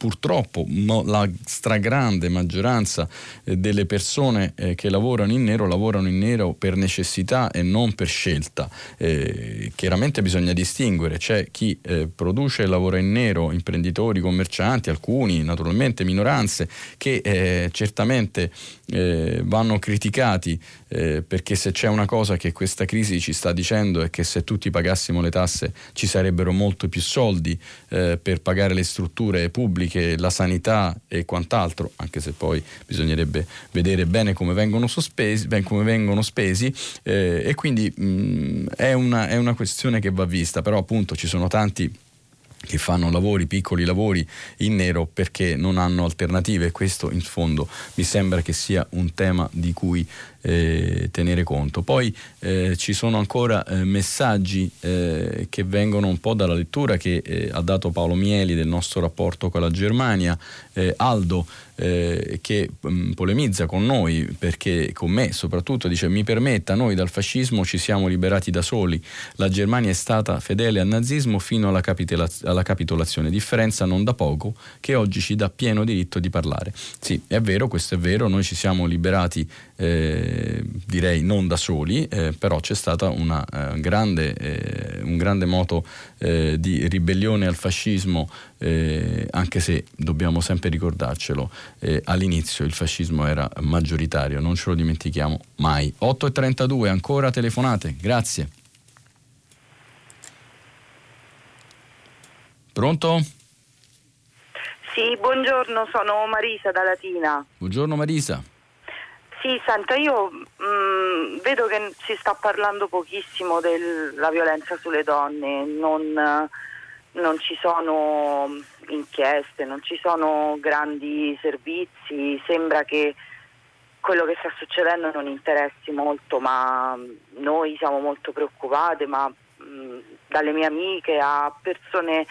Speaker 2: purtroppo la stragrande maggioranza eh, delle persone eh, che lavorano in nero lavorano in nero per necessità e non per scelta. Eh, chiaramente bisogna distinguere, c'è chi eh, produce e lavora in nero, imprenditori, commercianti, alcuni naturalmente minoranze che eh, certamente eh, vanno criticati perché se c'è una cosa che questa crisi ci sta dicendo è che se tutti pagassimo le tasse ci sarebbero molto più soldi per pagare le strutture pubbliche la sanità e quant'altro, anche se poi bisognerebbe vedere bene come vengono, sospesi, come vengono spesi eh, e quindi mh, è, una, è una questione che va vista, però appunto ci sono tanti che fanno lavori, piccoli lavori in nero perché non hanno alternative. Questo in fondo mi sembra che sia un tema di cui eh, tenere conto. Poi eh, ci sono ancora eh, messaggi eh, che vengono un po' dalla lettura che eh, ha dato Paolo Mieli del nostro rapporto con la Germania, eh, Aldo che mh, mm, polemizza con noi perché con me soprattutto dice mi permetta noi dal fascismo ci siamo liberati da soli, la Germania è stata fedele al nazismo fino alla, capitola- alla capitolazione, differenza non da poco che oggi ci dà pieno diritto di parlare. Sì, è vero, questo è vero, noi ci siamo liberati eh, direi non da soli, eh, però c'è stato eh, grande, eh, un grande moto eh, di ribellione al fascismo, eh, anche se dobbiamo sempre ricordarcelo, all'inizio il fascismo era maggioritario, non ce lo dimentichiamo mai. 8.32, ancora telefonate, grazie. Pronto?
Speaker 10: Sì, buongiorno, sono Marisa da Latina.
Speaker 2: Buongiorno Marisa.
Speaker 10: Sì, senta, io mh, mm, vedo che si sta parlando pochissimo della violenza sulle donne, non, non, ci sono inchieste, non ci sono grandi servizi, sembra che quello che sta succedendo non interessi molto, ma noi siamo molto preoccupate, ma mh, mm, dalle mie amiche a persone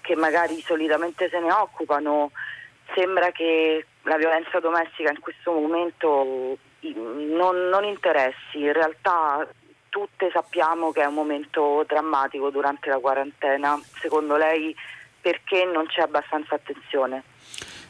Speaker 10: che magari solitamente se ne occupano, sembra che la violenza domestica in questo momento non, non interessi, in realtà tutte sappiamo che è un momento drammatico durante la quarantena, secondo lei perché non c'è abbastanza attenzione?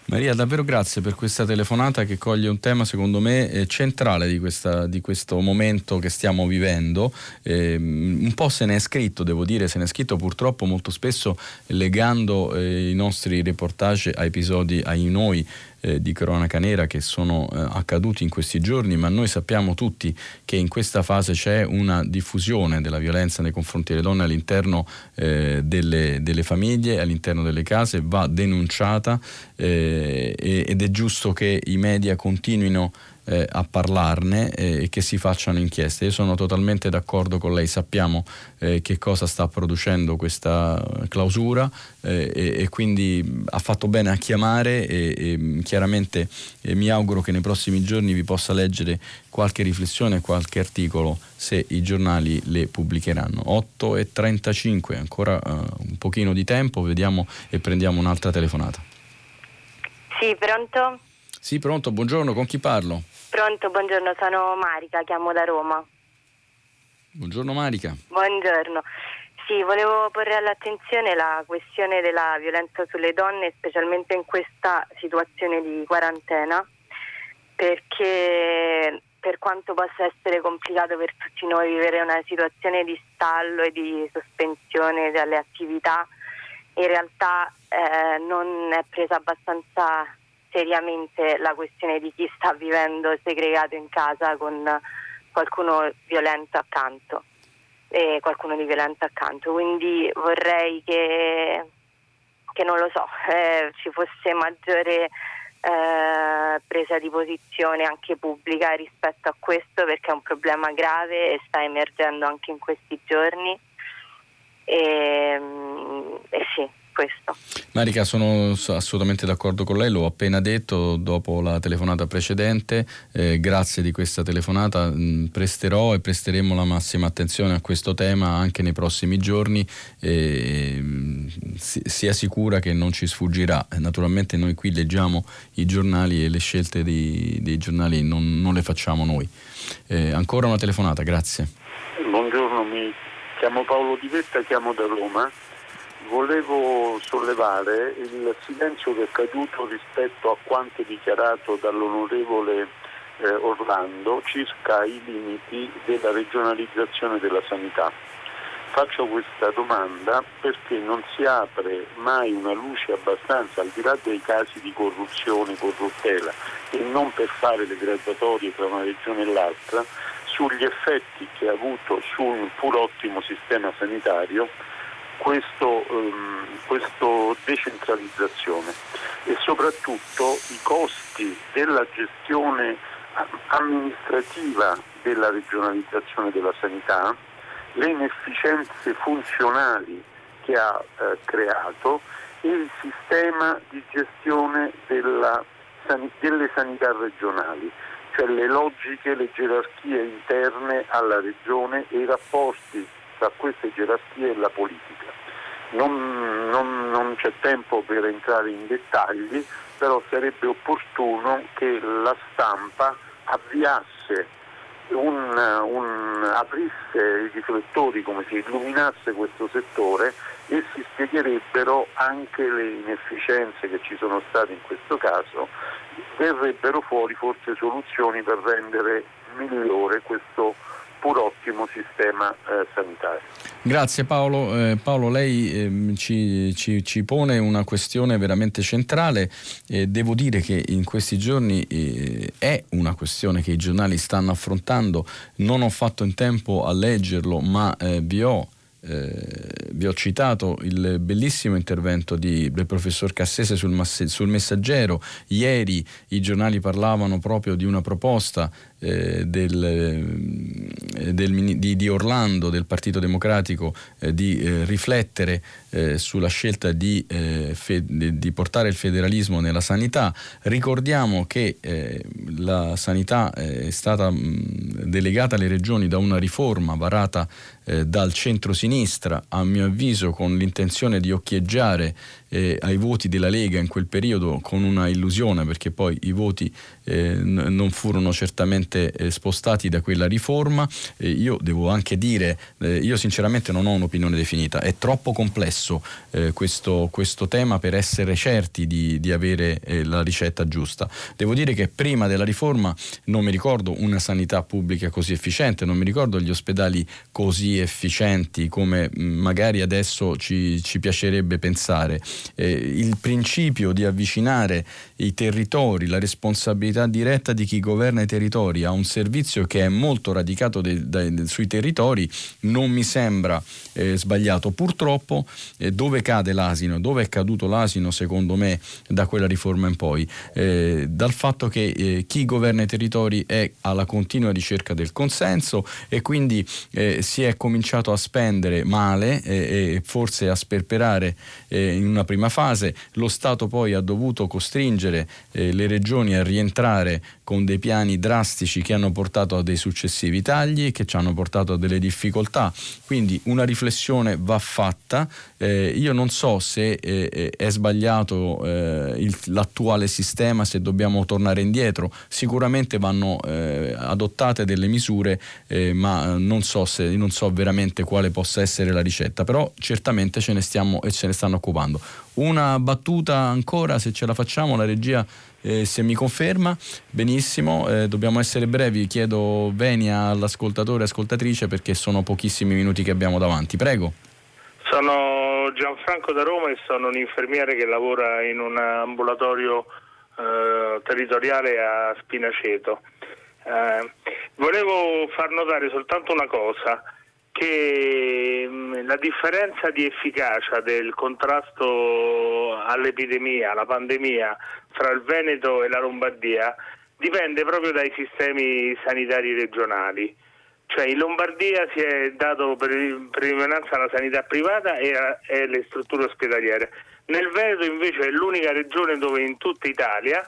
Speaker 2: Maria, davvero grazie per questa telefonata che coglie un tema secondo me eh, centrale di, questa, di, questo momento che stiamo vivendo. Eh, un po' se ne è scritto, devo dire, se ne è scritto purtroppo molto spesso legando eh, i nostri reportage a episodi, ai noi eh, di cronaca nera che sono eh, accaduti in questi giorni, ma noi sappiamo tutti che in questa fase c'è una diffusione della violenza nei confronti delle donne all'interno eh, delle, delle, famiglie, all'interno delle case, va denunciata eh, ed è giusto che i media continuino eh, a parlarne eh, e che si facciano inchieste. Io sono totalmente d'accordo con lei, sappiamo eh, che cosa sta producendo questa clausura eh, e, e, quindi ha fatto bene a chiamare e, e chiaramente eh, mi auguro che nei prossimi giorni vi possa leggere qualche riflessione, qualche articolo se i giornali le pubblicheranno. 8 e 35, ancora uh, un pochino di tempo, vediamo e prendiamo un'altra telefonata.
Speaker 10: Sì, pronto?
Speaker 2: Sì, pronto, buongiorno, con chi parlo?
Speaker 10: Pronto, buongiorno, sono Marica, chiamo da Roma.
Speaker 2: Buongiorno Marica.
Speaker 10: Buongiorno. Sì, volevo porre all'attenzione la questione della violenza sulle donne, specialmente in questa situazione di quarantena, perché per quanto possa essere complicato per tutti noi vivere una situazione di stallo e di sospensione delle attività, in realtà eh, non è presa abbastanza seriamente la questione di chi sta vivendo segregato in casa con qualcuno violento accanto e qualcuno di violento accanto. Quindi vorrei che, che non lo so, eh, ci fosse maggiore eh, presa di posizione anche pubblica rispetto a questo perché è un problema grave e sta emergendo anche in questi giorni. E, mm, e sì, questo.
Speaker 2: Marica, sono assolutamente d'accordo con lei, l'ho appena detto dopo la telefonata precedente, eh, grazie di questa telefonata, mh, mm, presterò e presteremo la massima attenzione a questo tema anche nei prossimi giorni, e, mh, mm, si, sia sicura che non ci sfuggirà. Naturalmente noi qui leggiamo i giornali e le scelte dei, dei giornali non, non, le facciamo noi. Eh, ancora una telefonata, grazie.
Speaker 11: Buongiorno, mi chiamo Paolo Di Vetta, chiamo da Roma volevo sollevare il silenzio che è caduto rispetto a quanto dichiarato dall'onorevole eh, Orlando circa i limiti della regionalizzazione della sanità. Faccio questa domanda perché non si apre mai una luce abbastanza, al di là dei casi di corruzione, corruttela, e non per fare le graduatorie tra una regione e l'altra, sugli effetti che ha avuto su un pur ottimo sistema sanitario questo, um, questo decentralizzazione e soprattutto i costi della gestione amministrativa della regionalizzazione della sanità, le inefficienze funzionali che ha eh, creato e il sistema di gestione della, delle sanità regionali, cioè le logiche, le gerarchie interne alla regione e i rapporti tra queste gerarchie e la politica. Non, non, non c'è tempo per entrare in dettagli, però sarebbe opportuno che la stampa avviasse un, un, aprisse i riflettori, come si illuminasse questo settore e si spiegherebbero anche le inefficienze che ci sono state in questo caso, verrebbero fuori forse soluzioni per rendere migliore questo pur ottimo sistema eh, sanitario.
Speaker 2: Grazie Paolo. Eh, Paolo, lei eh, ci, ci, ci, pone una questione veramente centrale. devo dire che in questi giorni eh, è una questione che i giornali stanno affrontando. Non ho fatto in tempo a leggerlo, ma eh, vi ho eh, vi ho citato il bellissimo intervento di, del professor Cassese sul, sul, Messaggero. Ieri i giornali parlavano proprio di una proposta eh, del, eh, del, di, di, Orlando, del Partito Democratico, eh, di eh, riflettere eh, sulla scelta di, fe, di, portare il federalismo nella sanità. Ricordiamo che la sanità è stata mh, delegata alle regioni da una riforma varata dal centro-sinistra, a mio avviso con l'intenzione di occhieggiare eh, ai voti della Lega in quel periodo con una illusione perché poi i voti eh, n- non furono certamente eh, spostati da quella riforma. io devo anche dire, eh, io sinceramente non ho un'opinione definita, è troppo complesso eh, questo, questo, tema per essere certi di, di avere eh, la ricetta giusta. Devo dire che prima della riforma non mi ricordo una sanità pubblica così efficiente, non mi ricordo gli ospedali così efficienti come mm, magari adesso ci, ci piacerebbe pensare eh, il principio di avvicinare i territori, la responsabilità diretta di chi governa i territori a un servizio che è molto radicato de, de, sui territori non mi sembra eh, sbagliato. Purtroppo eh, dove cade l'asino? Dove è caduto l'asino secondo me da quella riforma in poi? Eh, dal fatto che eh, chi governa i territori è alla continua ricerca del consenso e quindi eh, si è cominciato a spendere male e forse a sperperare in una prima fase, lo Stato poi ha dovuto costringere eh, le regioni a rientrare con dei piani drastici che hanno portato a dei successivi tagli, che ci hanno portato a delle difficoltà. Quindi una riflessione va fatta. Eh, io non so se eh, è sbagliato eh, il, l'attuale sistema, se dobbiamo tornare indietro. Sicuramente vanno eh, adottate delle misure, eh, ma non so, se, non so veramente quale possa essere la ricetta, però certamente ce ne stiamo e ce ne stanno occupando. Una battuta ancora, se ce la facciamo, la regia eh, se mi conferma, benissimo, eh, dobbiamo essere brevi, chiedo venia all'ascoltatore e ascoltatrice perché sono pochissimi minuti che abbiamo davanti. Prego.
Speaker 12: Sono Gianfranco da Roma e sono un infermiere che lavora in un ambulatorio eh, territoriale a Spinaceto. Eh, volevo far notare soltanto una cosa che mm, la differenza di efficacia del contrasto all'epidemia, alla pandemia fra il Veneto e la Lombardia dipende proprio dai sistemi sanitari regionali. Cioè in Lombardia si è dato predominanza alla sanità privata e, alle strutture ospedaliere. Nel Veneto invece è l'unica regione dove in tutta Italia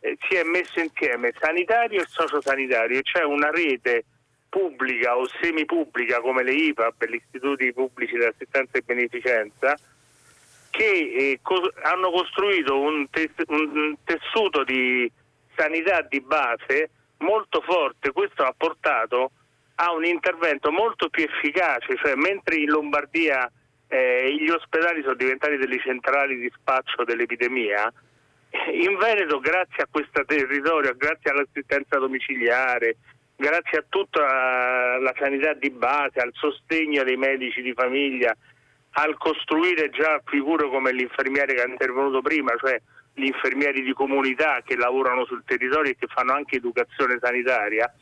Speaker 12: eh, si è messo insieme sanitario e sociosanitario, c'è una rete pubblica o semipubblica come le IPAB, gli istituti pubblici di assistenza e beneficenza, che eh, co- hanno costruito un, tes- un, tessuto di sanità di base molto forte. Questo ha portato a un intervento molto più efficace, cioè mentre in Lombardia eh, gli ospedali sono diventati delle centrali di spaccio dell'epidemia, in Veneto grazie a questo territorio, grazie all'assistenza domiciliare, grazie a tutta la sanità di base, al sostegno dei medici di famiglia, al costruire già figure come l'infermiere che è intervenuto prima, cioè gli infermieri di comunità che lavorano sul territorio e che fanno anche educazione sanitaria,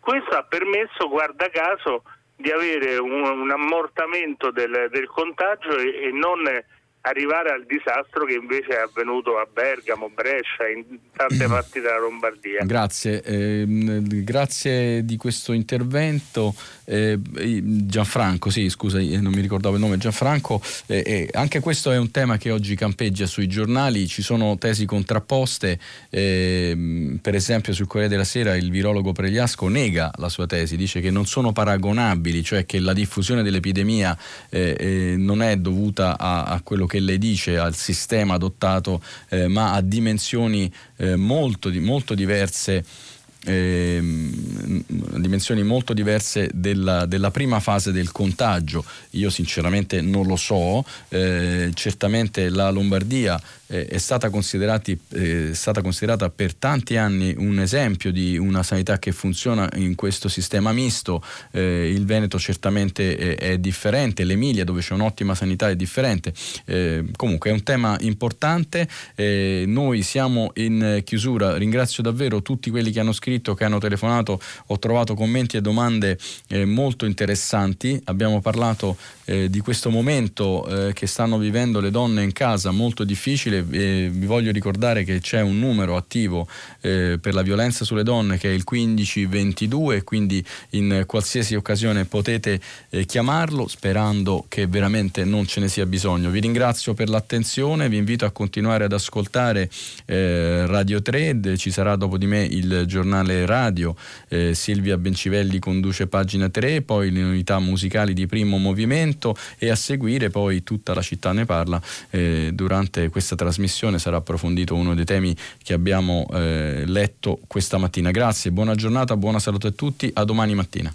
Speaker 12: questo ha permesso, guarda caso, di avere un, un ammortamento del, del contagio e, e, non arrivare al disastro che invece è avvenuto a Bergamo, Brescia, in tante [clears throat] parti della Lombardia.
Speaker 2: Grazie, eh, grazie di questo intervento. Eh, Gianfranco, sì, scusa, non mi ricordavo il nome, Gianfranco, eh, anche questo è un tema che oggi campeggia sui giornali, ci sono tesi contrapposte, ehm, per esempio sul Corriere della Sera il virologo Pregliasco nega la sua tesi, dice che non sono paragonabili, cioè che la diffusione dell'epidemia eh, eh, non è dovuta a, a quello che lei dice, al sistema adottato, eh, ma a dimensioni eh, molto, molto diverse eh, dimensioni molto diverse della, della, prima fase del contagio. Io sinceramente non lo so, eh, certamente la Lombardia eh, è, stata eh, è, stata considerata per tanti anni un esempio di una sanità che funziona in questo sistema misto, eh, il Veneto certamente è, è, differente, l'Emilia dove c'è un'ottima sanità è differente, eh, comunque è un tema importante, noi siamo in chiusura, ringrazio davvero tutti quelli che hanno scritto che hanno telefonato, ho trovato commenti e domande eh, molto interessanti. Abbiamo parlato eh, di questo momento eh, che stanno vivendo le donne in casa molto difficile. vi voglio ricordare che c'è un numero attivo eh, per la violenza sulle donne che è il 1522, quindi in qualsiasi occasione potete eh, chiamarlo sperando che veramente non ce ne sia bisogno. Vi ringrazio per l'attenzione, vi invito a continuare ad ascoltare eh, Radio 3, ci sarà dopo di me il giornale giornale radio, eh, Silvia Bencivelli conduce pagina 3, poi le unità musicali di primo movimento e a seguire poi tutta la città ne parla. Eh, durante questa trasmissione sarà approfondito uno dei temi che abbiamo eh, letto questa mattina. Grazie, buona giornata, buona salute a tutti, a domani mattina.